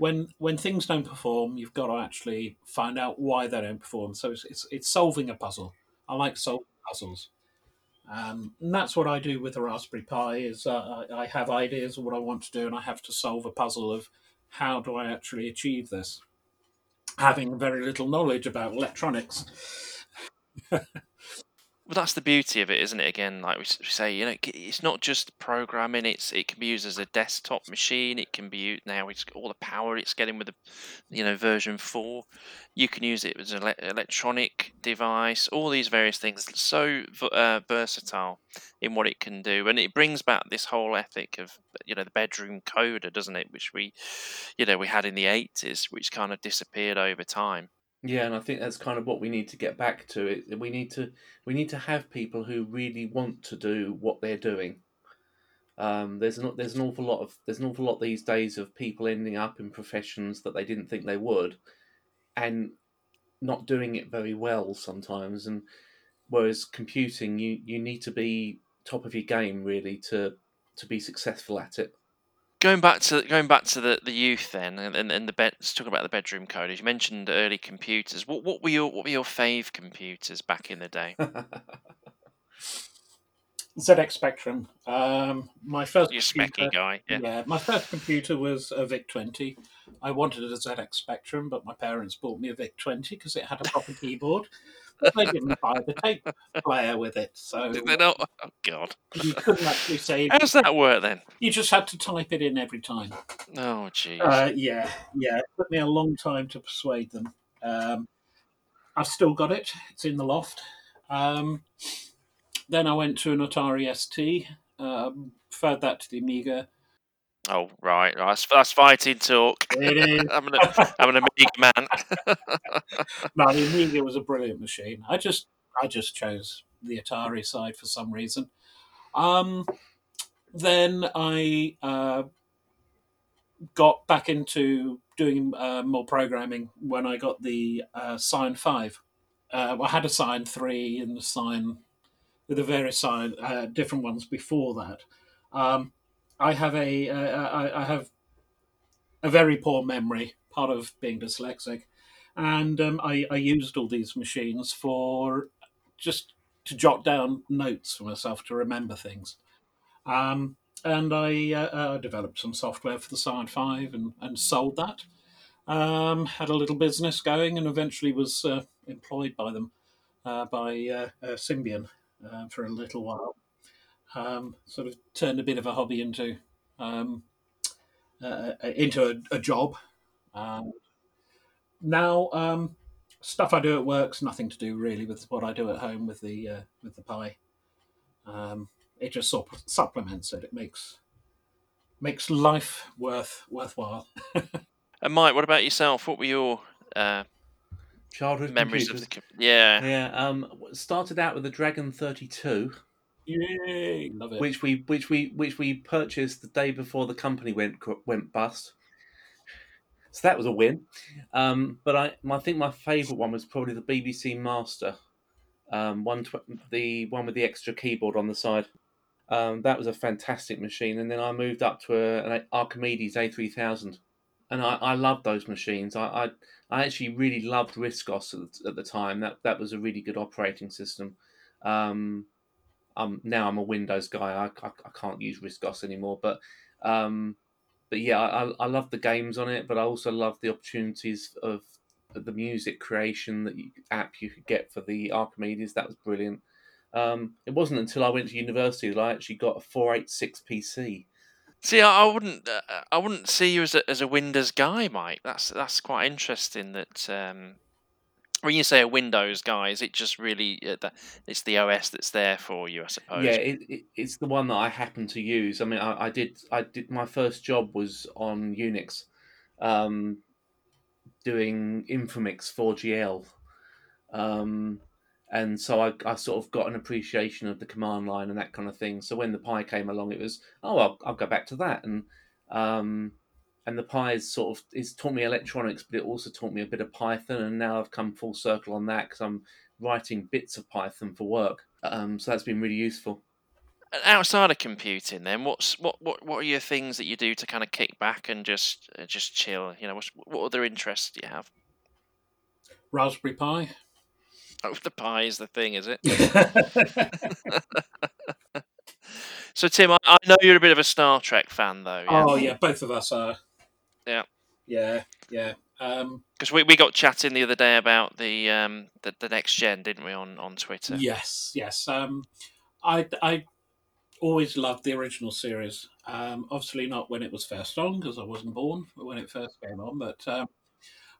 when when things don't perform, you've got to actually find out why they don't perform. So it's it's, it's solving a puzzle. I like solving puzzles. Um, and that's what I do with the Raspberry Pi. Is uh, I, I have ideas of what I want to do, and I have to solve a puzzle of how do I actually achieve this? Having very little knowledge about electronics. well, that's the beauty of it, isn't it? Again, like we say, you know, it's not just programming. It's it can be used as a desktop machine. It can be used now. It's all the power it's getting with the, you know, version four. You can use it as an electronic device. All these various things, so uh, versatile in what it can do, and it brings back this whole ethic of you know the bedroom coder, doesn't it? Which we, you know, we had in the eighties, which kind of disappeared over time. Yeah, and I think that's kind of what we need to get back to. It we need to we need to have people who really want to do what they're doing. Um, there's an there's an awful lot of there's an awful lot these days of people ending up in professions that they didn't think they would, and not doing it very well sometimes. And whereas computing, you you need to be top of your game really to to be successful at it going back to going back to the, the youth then and, and, the bed let's talk about the bedroom coders you mentioned early computers what what were your what were your fave computers back in the day ZX Spectrum. Um, my first you specky guy. Yeah. yeah. my first computer was a VIC twenty. I wanted a ZX Spectrum, but my parents bought me a VIC twenty because it had a proper keyboard they didn't buy the tape player with it. So Did they not? Oh God! You couldn't actually say. How does that work then? You just had to type it in every time. Oh jeez. Uh, yeah, yeah. It took me a long time to persuade them. Um, I've still got it. It's in the loft. Um, then I went to an Atari ST, um, preferred that to the Amiga. Oh right, that's that's fighting talk. It is. I'm an I'm an Amiga man. no, the Amiga was a brilliant machine. I just I just chose the Atari side for some reason. Um, then I uh, got back into doing uh, more programming when I got the uh, Psion Five. Uh, I had a Psion Three and the Psion, with the various Psion uh, different ones before that. Um, I have a uh, I, I have a very poor memory, part of being dyslexic, and um, I, I used all these machines for just to jot down notes for myself to remember things. Um, and I uh, uh, developed some software for the Psion 5 and, and sold that. Um, had a little business going and eventually was uh, employed by them, uh, by uh, Symbian uh, for a little while. Um, sort of turned a bit of a hobby into um, uh, into a, a job. Um, now, um, stuff I do at work's nothing to do really with what I do at home with the uh, with the Pi. Um, it just sup- supplements it. It makes makes life worth worthwhile. And Mike, what about yourself? What were your uh, Childhood memories computers. of the? com- Yeah, Yeah, um, started out with the Dragon 32, Love it. which we which we which we purchased the day before the company went went bust. So that was a win. Um, but I, I think my favourite one was probably the BBC Master, um, one tw- the one with the extra keyboard on the side. Um, that was a fantastic machine. And then I moved up to a, an Archimedes A3000, and I, I loved those machines. I, I I actually really loved RISC OS at, the- at the time. That that was a really good operating system. Um, um, now I'm a Windows guy. I, I, I can't use RISC OS anymore, but um, but yeah, I, I- love the games on it. But I also love the opportunities of the music creation that you, app you could get for the Archimedes. That was brilliant. Um, it wasn't until I went to university that I actually got a 486 PC. See, I, I wouldn't, uh, I wouldn't see you as a, as a Windows guy, Mike. That's that's quite interesting. That um, when you say a Windows guy, is it just really uh, it's the OS that's there for you? I suppose. Yeah, it, it, it's the one that I happen to use. I mean, I, I did I did my first job was on Unix, um, doing Informix 4GL, um, and so I, I sort of got an appreciation of the command line and that kind of thing. So when the Pi came along, it was oh I'll, I'll go back to that and um, and the Pi is sort of it's taught me electronics, but it also taught me a bit of Python, and now I've come full circle on that because I'm writing bits of Python for work. Um, so that's been really useful. And outside of computing, then what's what what what are your things that you do to kind of kick back and just uh, just chill? You know, what's, what other interests do you have? Raspberry Pi. Oh, the pie is the thing, is it? So Tim, I, I know you're a bit of a Star Trek fan, though. Yeah? Oh yeah, both of us are. Yeah. Yeah, yeah. Um, Because we, we got chatting the other day about the um the, the next gen, didn't we, on on Twitter? Yes, yes. Um, I I always loved the original series. Um, obviously not when it was first on because I wasn't born when it first came on. But um,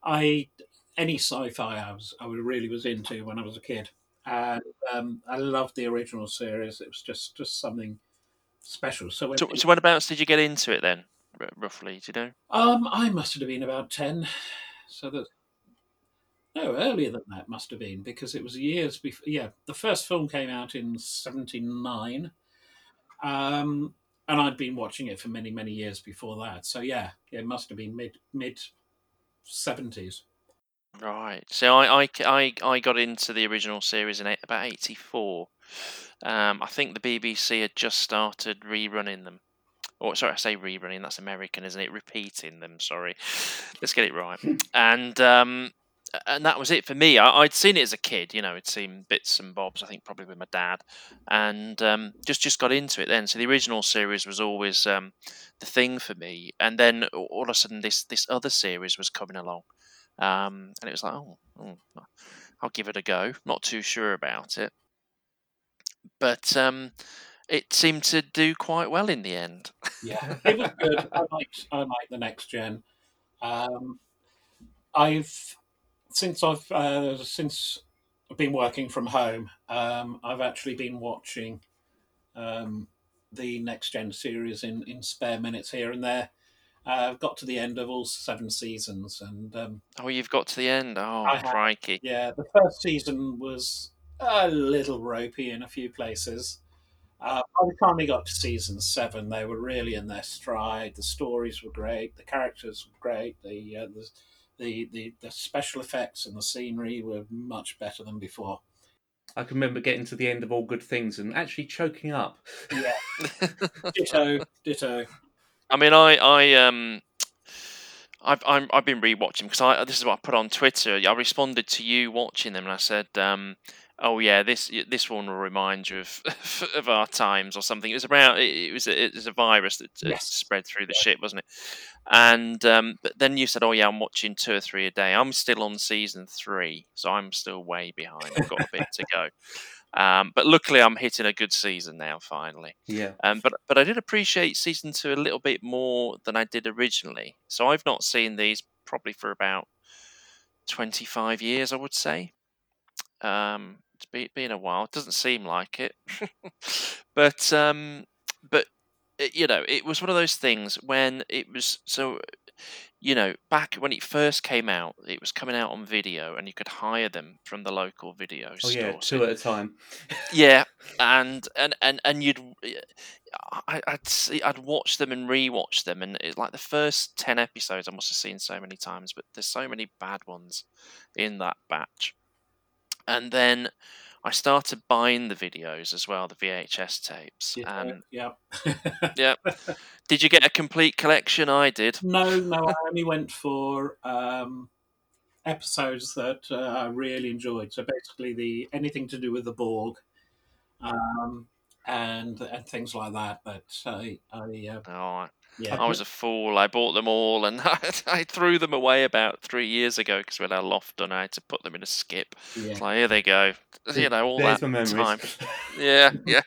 I any sci-fi I was I really was into when I was a kid, and um, I loved the original series. It was just just something special. So when So, so whenabouts did you get into it then, r- roughly? Do you know? um, I must have been about ten. So that no earlier than that must have been because it was years before. Yeah, the first film came out in '79, um, and I'd been watching it for many many years before that. So yeah, it must have been mid mid seventies. Right. So I, I, I, I got into the original series in eight, about '84. Um, I think the BBC had just started rerunning them. Or sorry, I say rerunning. That's American, isn't it? Repeating them. Sorry. Let's get it right. And um, and that was it for me. I, I'd seen it as a kid. You know, I'd seen bits and bobs. I think probably with my dad, and um, just just got into it then. So the original series was always um, the thing for me. And then all of a sudden, this this other series was coming along. Um, and it was like, oh, oh, I'll give it a go. Not too sure about it, but um, it seemed to do quite well in the end. Yeah, it was good. I liked I liked the next gen. Um, I've since I've uh, since been working from home, um, I've actually been watching um, the next gen series in, in spare minutes here and there. Uh, I've got to the end of all seven seasons, and um, Oh, you've got to the end. Oh, I crikey. yeah, the first season was a little ropey in a few places. By the time we got to season seven, they were really in their stride. The stories were great, the characters were great, the uh, the, the the the special effects and the scenery were much better than before. I can remember getting to the end of All Good Things and actually choking up. Yeah, ditto, ditto. I mean, I, I, um, I've, I'm, I've been rewatching because I, this is what I put on Twitter. I responded to you watching them, and I said, um, "Oh yeah, this, this one will remind you of, of our times or something." It was around, it, was, a, it was a virus that Yes. spread through the ship, wasn't it? And um, but then you said, "Oh yeah, I'm watching two or three a day." I'm still on season three, so I'm still way behind. I've got a bit to go. Um, but luckily, I'm hitting a good season now. Finally. Yeah. Um, but but I did appreciate season two a little bit more than I did originally. So I've not seen these probably for about twenty five years, I would say. Um, it's been, been a while. It doesn't seem like it, but um, but it, you know, it was one of those things when it was so. You know, back when it first came out, it was coming out on video, and you could hire them from the local video Oh store. yeah, two at a time. yeah, and and and and you'd, I, I'd see, I'd watch them and rewatch them, and it's like the first ten episodes I must have seen so many times, but there's so many bad ones in that batch, and then I started buying the videos as well, the VHS tapes, Ditto, and yeah. yeah, did you get a complete collection? I did. No, no, I only went for um, episodes that uh, I really enjoyed. So basically, the anything to do with the Borg, um, and and things like that. But I, I uh, Oh, I- yeah, I was a fool. I bought them all, and I threw them away about three years ago because we had our loft done. I had to put them in a skip. yeah. It's like here they go. You know all There's that time. Yeah, yeah.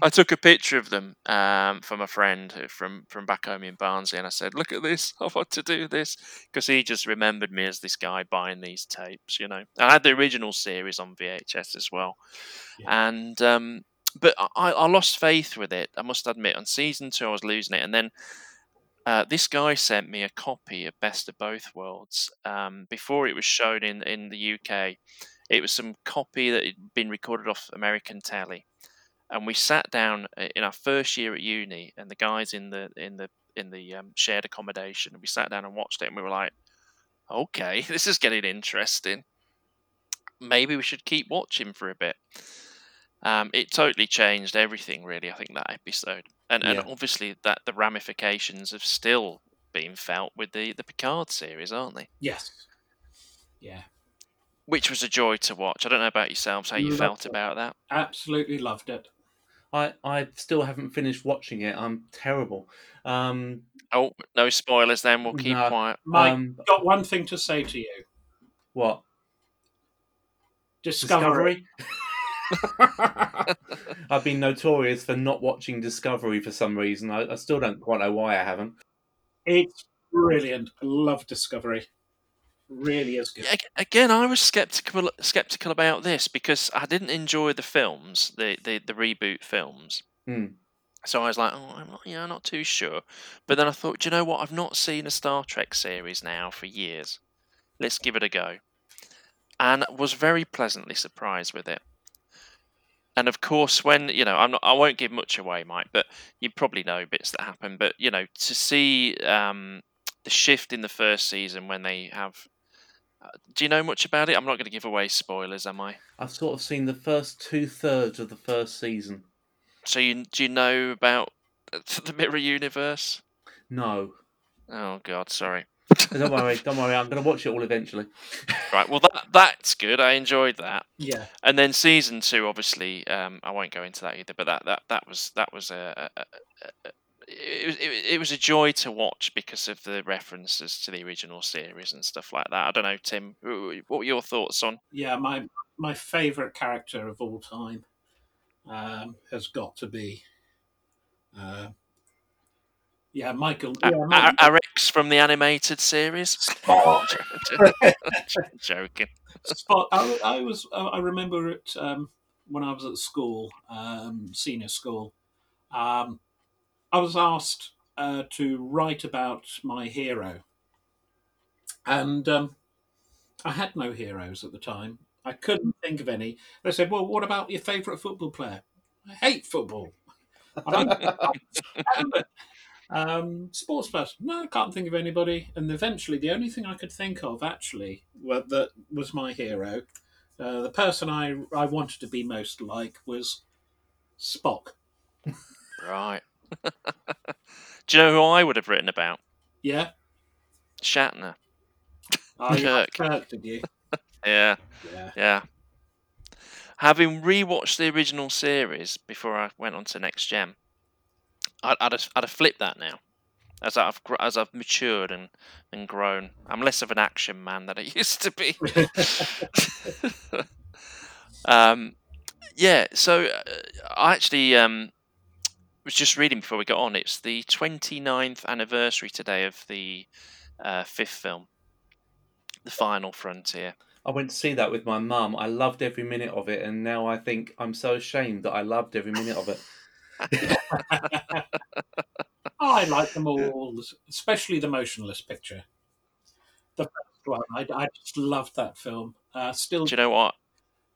I took a picture of them um, from a friend who- from from back home in Barnsley, and I said, "Look at this! I want to do this," because he just remembered me as this guy buying these tapes. You know, I had the original series on VHS as well, Yeah. and um, but I, I lost faith with it. I must admit, on season two, I was losing it, and then. Uh, this guy sent me a copy of Best of Both Worlds um, before it was shown in, in the UK. It was some copy that had been recorded off American telly, and we sat down uh, in our first year at uni, and the guys in the in the in the um, shared accommodation. And we sat down and watched it, and we were like, "Okay, this is getting interesting. Maybe we should keep watching for a bit." Um, it totally changed everything, really. I think that episode, and and obviously that the ramifications have still been felt with the the Picard series, aren't they? Yes. Yeah. Which was a joy to watch. I don't know about yourselves, how you Loved felt it. about that. Absolutely loved it. I I still haven't finished watching it. I'm terrible. Um, Oh, no spoilers then. We'll keep No. quiet. Mike, um, got one thing to say to you. what Discovery. I've been notorious for not watching Discovery for some reason. I, I still don't quite know why I haven't. It's brilliant. I love Discovery. Really is good. Again, I was skeptical skeptical about this because I didn't enjoy the films, the the, the reboot films. Hmm. So I was like, oh, I'm not, yeah, not too sure. But then I thought, do you know what? I've not seen a Star Trek series now for years. Let's give it a go, and was very pleasantly surprised with it. And of course, when you know, I'm not, I won't give much away, Mike, but you probably know bits that happen. But you know, to see um, the shift in the first season when they have uh, do you know much about it? I'm not going to give away spoilers, am I? I've sort of seen the first two thirds of the first season. So you do you know about the Mirror Universe? No, Oh God, sorry. Don't worry, don't worry. I'm going to watch it all eventually. Right, well that that's good. I enjoyed that. Yeah. And then season two, obviously, um, I won't go into that either. But that that, that was that was a, a, a, a it, was- it, was- it was a joy to watch because of the references to the original series and stuff like that. I don't know, Tim. What were your thoughts on? Yeah, my my favourite character of all time um, has got to be, uh, yeah, Michael. Yeah, A- Mike, Arek Fox from the animated series. Spock. Joking. Spock. I, I was. I remember it um, when I was at school, um, senior school. Um, I was asked uh, to write about my hero, and um, I had no heroes at the time. I couldn't think of any. They said, "Well, what about your favourite football player?" I hate football. I don't understand it. Um, sports person? No, I can't think of anybody. And eventually, the only thing I could think of actually wa- that was my hero, uh, the person I I wanted to be most like was Spock. Right. Do you know who I would have written about? Yeah, Shatner. oh, Kirk. Kirk, did you? Yeah, Yeah. yeah. Having rewatched the original series before I went on to Next Gen, I'd, I'd, have, I'd have flipped that now. As I've as I've matured and, and grown, I'm less of an action man than I used to be. um, yeah, so uh, I actually um, was just reading before we got on. It's the 29th anniversary today of the uh, fifth film, The Final Frontier. I went to see that with my mum. I loved every minute of it, and now I think I'm so ashamed that I loved every minute of it. I like them all, especially the motionless picture. The first one, I, I just loved that film. Uh, still, Do you know what?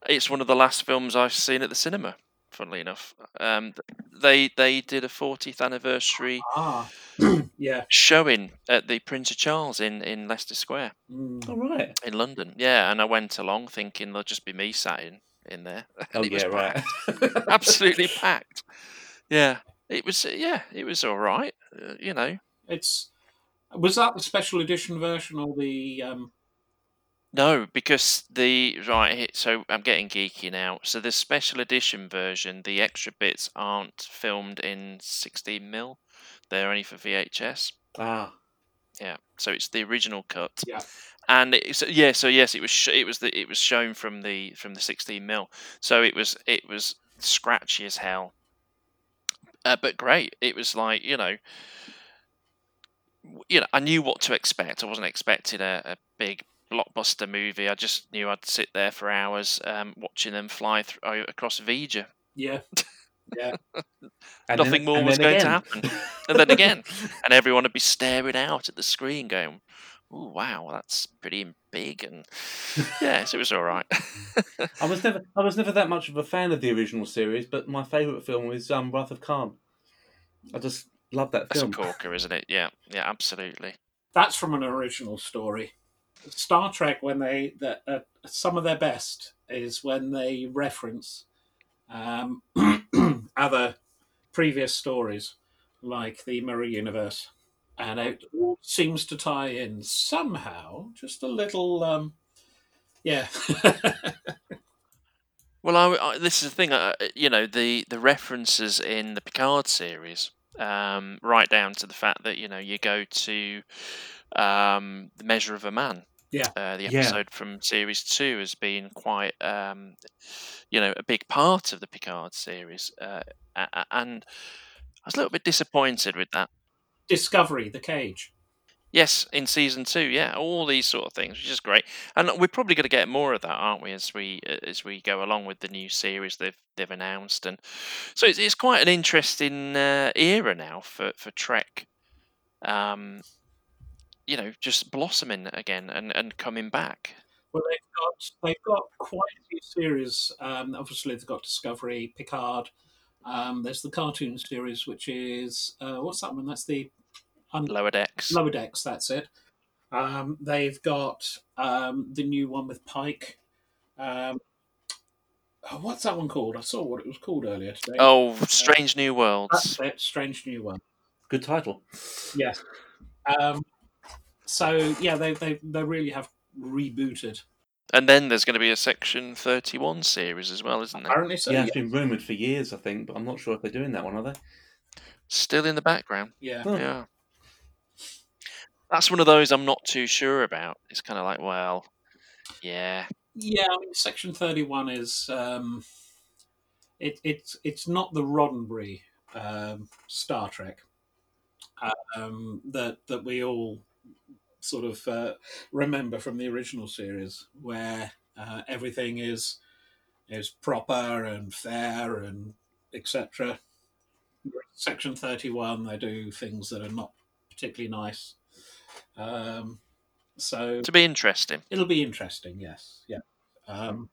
It's one of the last films I've seen at the cinema. Funnily enough, um, they they did a 40th anniversary ah, yeah. showing at the Prince of Charles in in Leicester Square Mm. All right. in London. Yeah, and I went along thinking there'll just be me sat in in there. Oh And it was yeah, right. packed. absolutely packed. Yeah, it was. Yeah, it was all right. Uh, you know, It's was that the special edition version or the um, No, because the right. So I'm getting geeky now. So the special edition version, the extra bits aren't filmed in 16 mil. They're only for VHS. ah, Yeah. So it's the original cut. Yeah. And it's yeah. So yes, it was sh- it was the it was shown from the from the 16 mil. So it was it was scratchy as hell. Uh, but great. It was like you know. You know, I knew what to expect. I wasn't expecting a, a big blockbuster movie. I just knew I'd sit there for hours um, watching them fly th- across V'Ger. yeah and Nothing more was going to happen. And then again, and everyone would be staring out at the screen, going, "Oh wow, that's pretty big." And yes, it was all right. I was never, I was never that much of a fan of the original series, but my favourite film was um, Wrath of Khan. I just love that film. That's a corker, isn't it? Yeah, yeah, absolutely. that's from an original story. Star Trek, when they the, uh, some of their best is when they reference um, other previous stories, like the Mirror Universe, and it all seems to tie in somehow. Just a little, um, yeah, Well, I, I, this is the thing. Uh, you know, the the references in the Picard series, um, right down to the fact that you know you go to um, the Measure of a Man. Yeah. Uh, the Yeah. episode from series two has been quite, um, you know, a big part of the Picard series, uh, a- a- and I was a little bit disappointed with that. Discovery, the cage. Yes, in season two, yeah, all these sort of things, which is great, and we're probably going to get more of that, aren't we, as we as we go along with the new series they've they've announced, and so it's, it's quite an interesting uh, era now for for Trek. Um, you know, just blossoming again and and coming back. Well, they've got they've got quite a few series. Um, obviously, they've got Discovery, Picard. Um, there's the cartoon series, which is uh, what's that one? That's the Lower decks. Lower Decks. That's it. Um, they've got um, the new one with Pike. Um, oh, what's that one called? I saw what it was called earlier today. Oh, Strange New Worlds. that's it. Strange New One. Good title. Yes. Um, so yeah, they they they really have rebooted. And then there's going to be a Section 31 series as well, isn't there? Apparently, so yeah, yeah. it's been rumoured for years, I think, but I'm not sure if they're doing that one, are they? Still in the background. yeah. Oh. Yeah. That's one of those I'm not too sure about. It's kind of like, well, yeah, Yeah, I mean, Section Thirty One is um, it, it's it's not the Roddenberry um, Star Trek. um, that that we all sort of uh, remember from the original series, where uh, everything is is proper and fair and etc. Section thirty one, they do things that are not particularly nice. Um, so To be interesting. it'll be interesting. Yes, yeah. Um,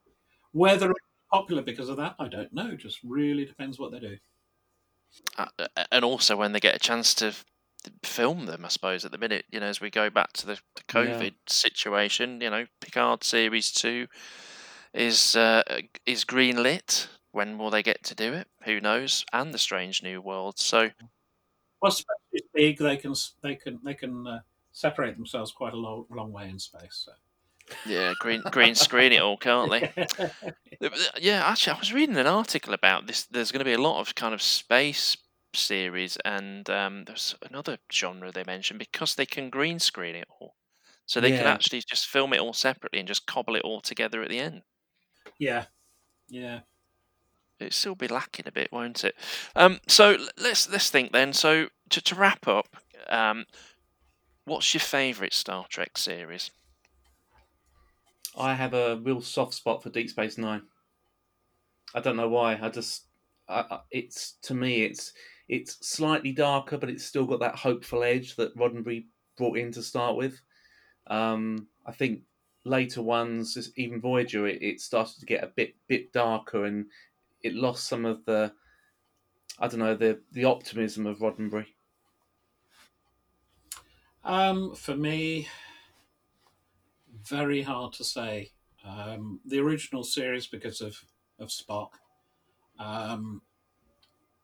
whether it's popular because of that, I don't know. Just really depends what they do. Uh, and also when they get a chance to film them, I suppose, at the minute, you know, as we go back to the, the Yeah. COVID situation, you know, Picard Series 2 is uh, is green lit. When will they get to do it? Who knows? And the Strange New World. So, Well, space is big. They can they can they can uh, separate themselves quite a long, long way in space. So. yeah, green green screen it all, can't they? Yeah, actually, I was reading an article about this. There's going to be a lot of kind of space series, and um, there's another genre they mentioned because they can green screen it all, so they can actually just film it all separately and just cobble it all together at the end. yeah, yeah. It'll still be lacking a bit, won't it? Um, so let's let's think then. So to, to wrap up, um, what's your favourite Star Trek series? I have a real soft spot for Deep Space Nine. I don't know why. I just, I- it's to me, it's it's slightly darker, but it's still got that hopeful edge that Roddenberry brought in to start with. Um, I think later ones, even Voyager, it, it started to get a bit bit darker, and it lost some of the, I don't know, the the optimism of Roddenberry. Um, for me, very hard to say. Um, the original series because of of Spock. Um,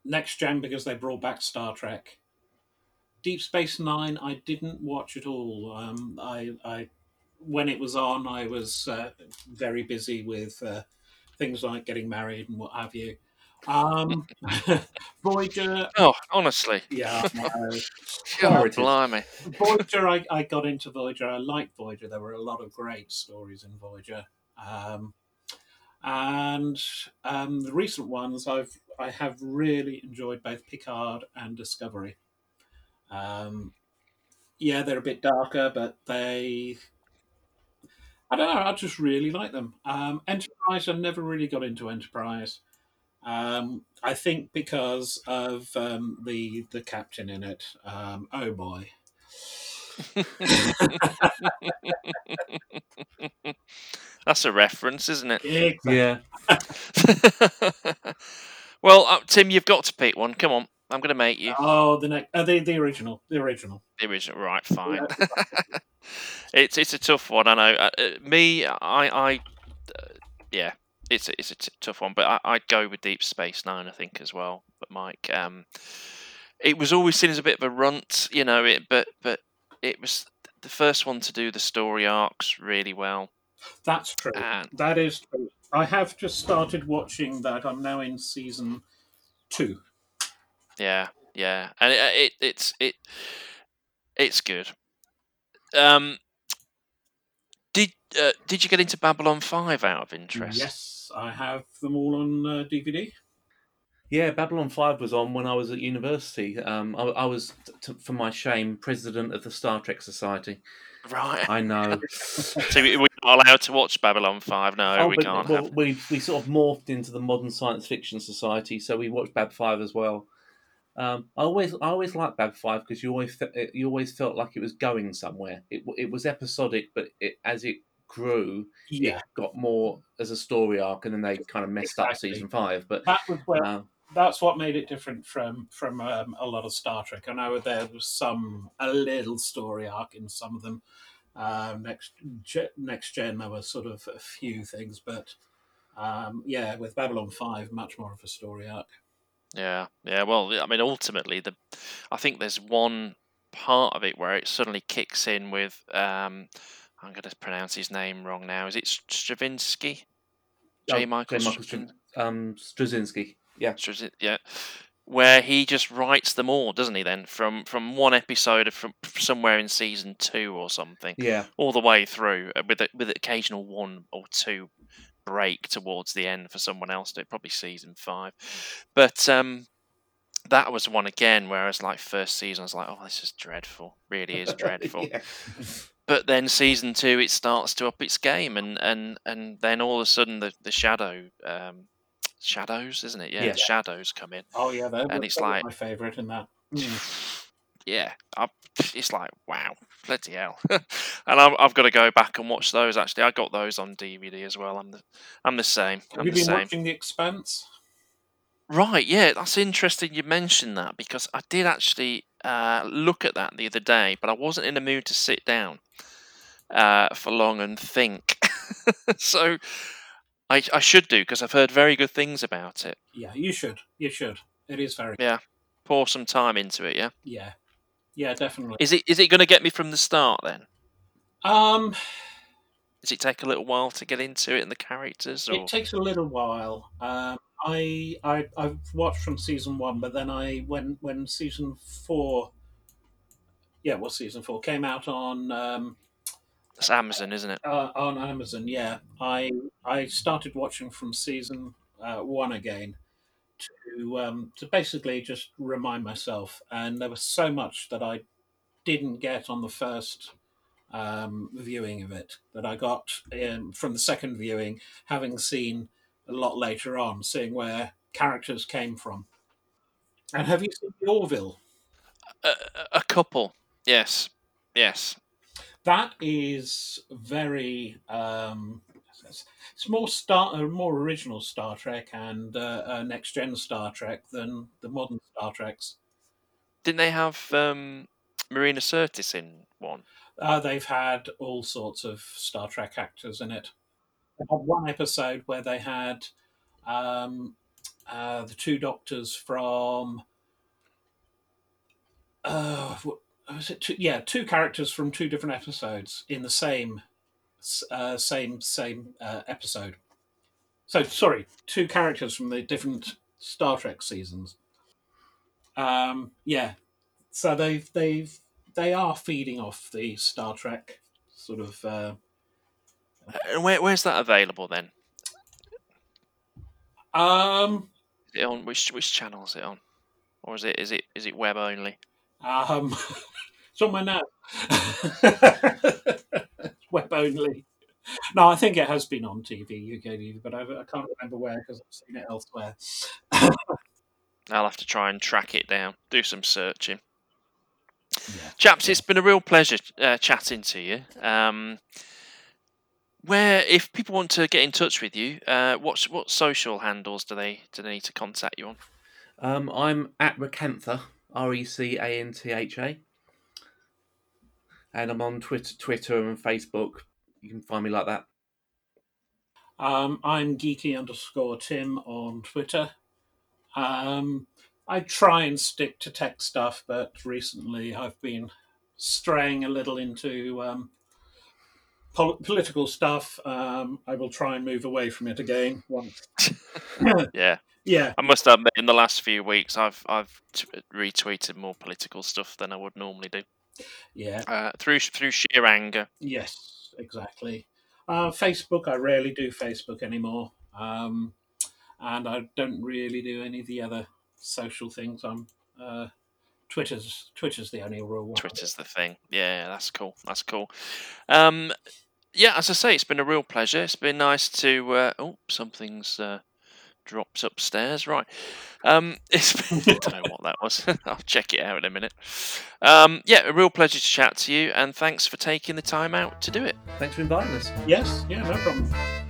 Next Gen because they brought back Star Trek. Deep Space Nine, I didn't watch at all. Um, I, I, when it was on, I was uh, very busy with uh, things like getting married and what have you. Um, Voyager, Oh, honestly, yeah, no. Priorities. blimey. Voyager, I, I got into Voyager. I liked Voyager. There were a lot of great stories in Voyager. Um, and um, the recent ones, I've I have really enjoyed both Picard and Discovery. Um, yeah, they're a bit darker, but they. I don't know. I just really like them. Um, Enterprise, I never really got into Enterprise. Um, I think because of um, the the captain in it. Um, oh boy. That's a reference, isn't it? Exactly. Yeah, well, uh, Tim, you've got to pick one. Come on, I'm going to make you Oh, the next, uh, the the original, the original. the original. Right, fine. it's it's a tough one. I know. Uh, uh, me, I, I, uh, yeah, it's a, it's a t- tough one. But I, I'd go with Deep Space Nine, I think, as well. But Mike, um, it was always seen as a bit of a runt, you know. It, but but it was the first one to do the story arcs really well. That's true. And That is true. I have just started watching that. I'm now in season two. Yeah, yeah, and it, it it's it it's good. Um, did uh, did you get into Babylon Five out of interest? Yes, I have them all on uh, DVD. yeah. Babylon Five was on when I was at university. Um, I, I was, t- for my shame, president of the Star Trek Society. Right. I know. so we- we're not allowed to watch Babylon Five. No, Oh, we but- can't. well, have... we we sort of morphed into the modern science fiction society, so we watched Bab Five as well. Um, I always I always liked Bab Five because you always fe- you always felt like it was going somewhere. It it was episodic, but it, as it grew, Yeah, it got more as a story arc, and then they kind of messed up season five. But that was where um, that's what made it different from from um, a lot of Star Trek. I know there was some a little story arc in some of them. Um, next ge- next gen, there were sort of a few things, but um, yeah, with Babylon Five, much more of a story arc. Yeah, yeah. Well, I mean, ultimately, the I think there's one part of it where it suddenly kicks in with. Um, I'm going to pronounce his name wrong now. Is it Stravinsky? J. oh, Michael J. Michael Str- Str- um, Straczynski. Yeah, yeah, where he just writes them all, doesn't he? Then from from one episode of from somewhere in season two or something, yeah, all the way through, uh, with a, with occasional one or two break towards the end for someone else. to it, Probably season five, but um, that was one again. Whereas like first season, I was like, oh, this is dreadful. Really is dreadful. yeah. But then season two, it starts to up its game, and and and then all of a sudden the the shadow. Um, shadows isn't it yeah, Yeah. shadows come in Oh yeah, they're, And it's like- my favourite in that. Mm. yeah, I, it's like wow, bloody hell! and I've, I've got to go back and watch those. Actually, I got those on DVD as well. I'm the I'm the same. Have I'm you the been same. watching The Expanse? Right, yeah, that's interesting. You mentioned that because I did actually uh, look at that the other day, but I wasn't in the mood to sit down uh, for long and think. so I I should do because I've heard very good things about it. Yeah, you should. You should. It is very. Yeah. Pour some time into it. Yeah, Yeah, yeah, definitely. is it is it going to get me from the start then? Um, Does it take a little while to get into it and the characters? Or it takes a little while. Um, I I I've watched from season one, but then I when when season four, yeah, well, season four came out on um, it's Amazon, isn't it? uh, on Amazon. Yeah, I I started watching from season uh, one again to um, to basically just remind myself. And there was so much that I didn't get on the first um, viewing of it that I got um, from the second viewing, having seen a lot later on, seeing where characters came from. And have you seen Orville? A- a couple, yes, yes. That is very. Um, it's- more star, uh, more original Star Trek and uh, uh, next gen Star Trek than the modern Star Treks. Didn't they have um, Marina Sirtis in one? Uh, they've had all sorts of Star Trek actors in it. They had one episode where they had um, uh, the two doctors from. Uh, was it two, yeah, two characters from two different episodes in the same uh, same same uh, episode. So sorry, two characters from the different Star Trek seasons. Um, yeah, so they've they've they are feeding off the Star Trek sort of. Uh, And where, where's that available then? um, Is it on which which channel is it on, or is it is it is it web only? Um, it's on my now. Web only. No, I think it has been on TV, UK TV, but I, I can't remember where because I've seen it elsewhere. I'll have to try and track it down, do some searching. Yeah. Chaps, Yeah. it's been a real pleasure uh, chatting to you. Um, where, if people want to get in touch with you, uh, what what social handles do they do they need to contact you on? Um, I'm at Recantha, R E C A N T H A, and I'm on Twitter, Twitter and Facebook. You can find me like that. Um, I'm geeky underscore Tim on Twitter. Um, I try and stick to tech stuff, but recently I've been straying a little into um, pol- political stuff. Um, I will try and move away from it again once. Yeah, yeah, I must admit, in the last few weeks, I've I've t- retweeted more political stuff than I would normally do yeah, uh, through through sheer anger. yes, exactly. Uh, Facebook, I rarely do Facebook anymore, um, and I don't really do any of the other social things. I'm uh, Twitter's Twitter's the only real one. Twitter's the thing. Yeah, that's cool. That's cool. Um, yeah, as I say, it's been a real pleasure. It's been nice to. Uh, oh, something's uh, drops upstairs. Right. Um, it's been, I don't know what that was. I'll check it out in a minute. Um, yeah, a real pleasure to chat to you, and thanks for taking the time out to do it. Thanks for inviting us. Yes, yeah, no problem.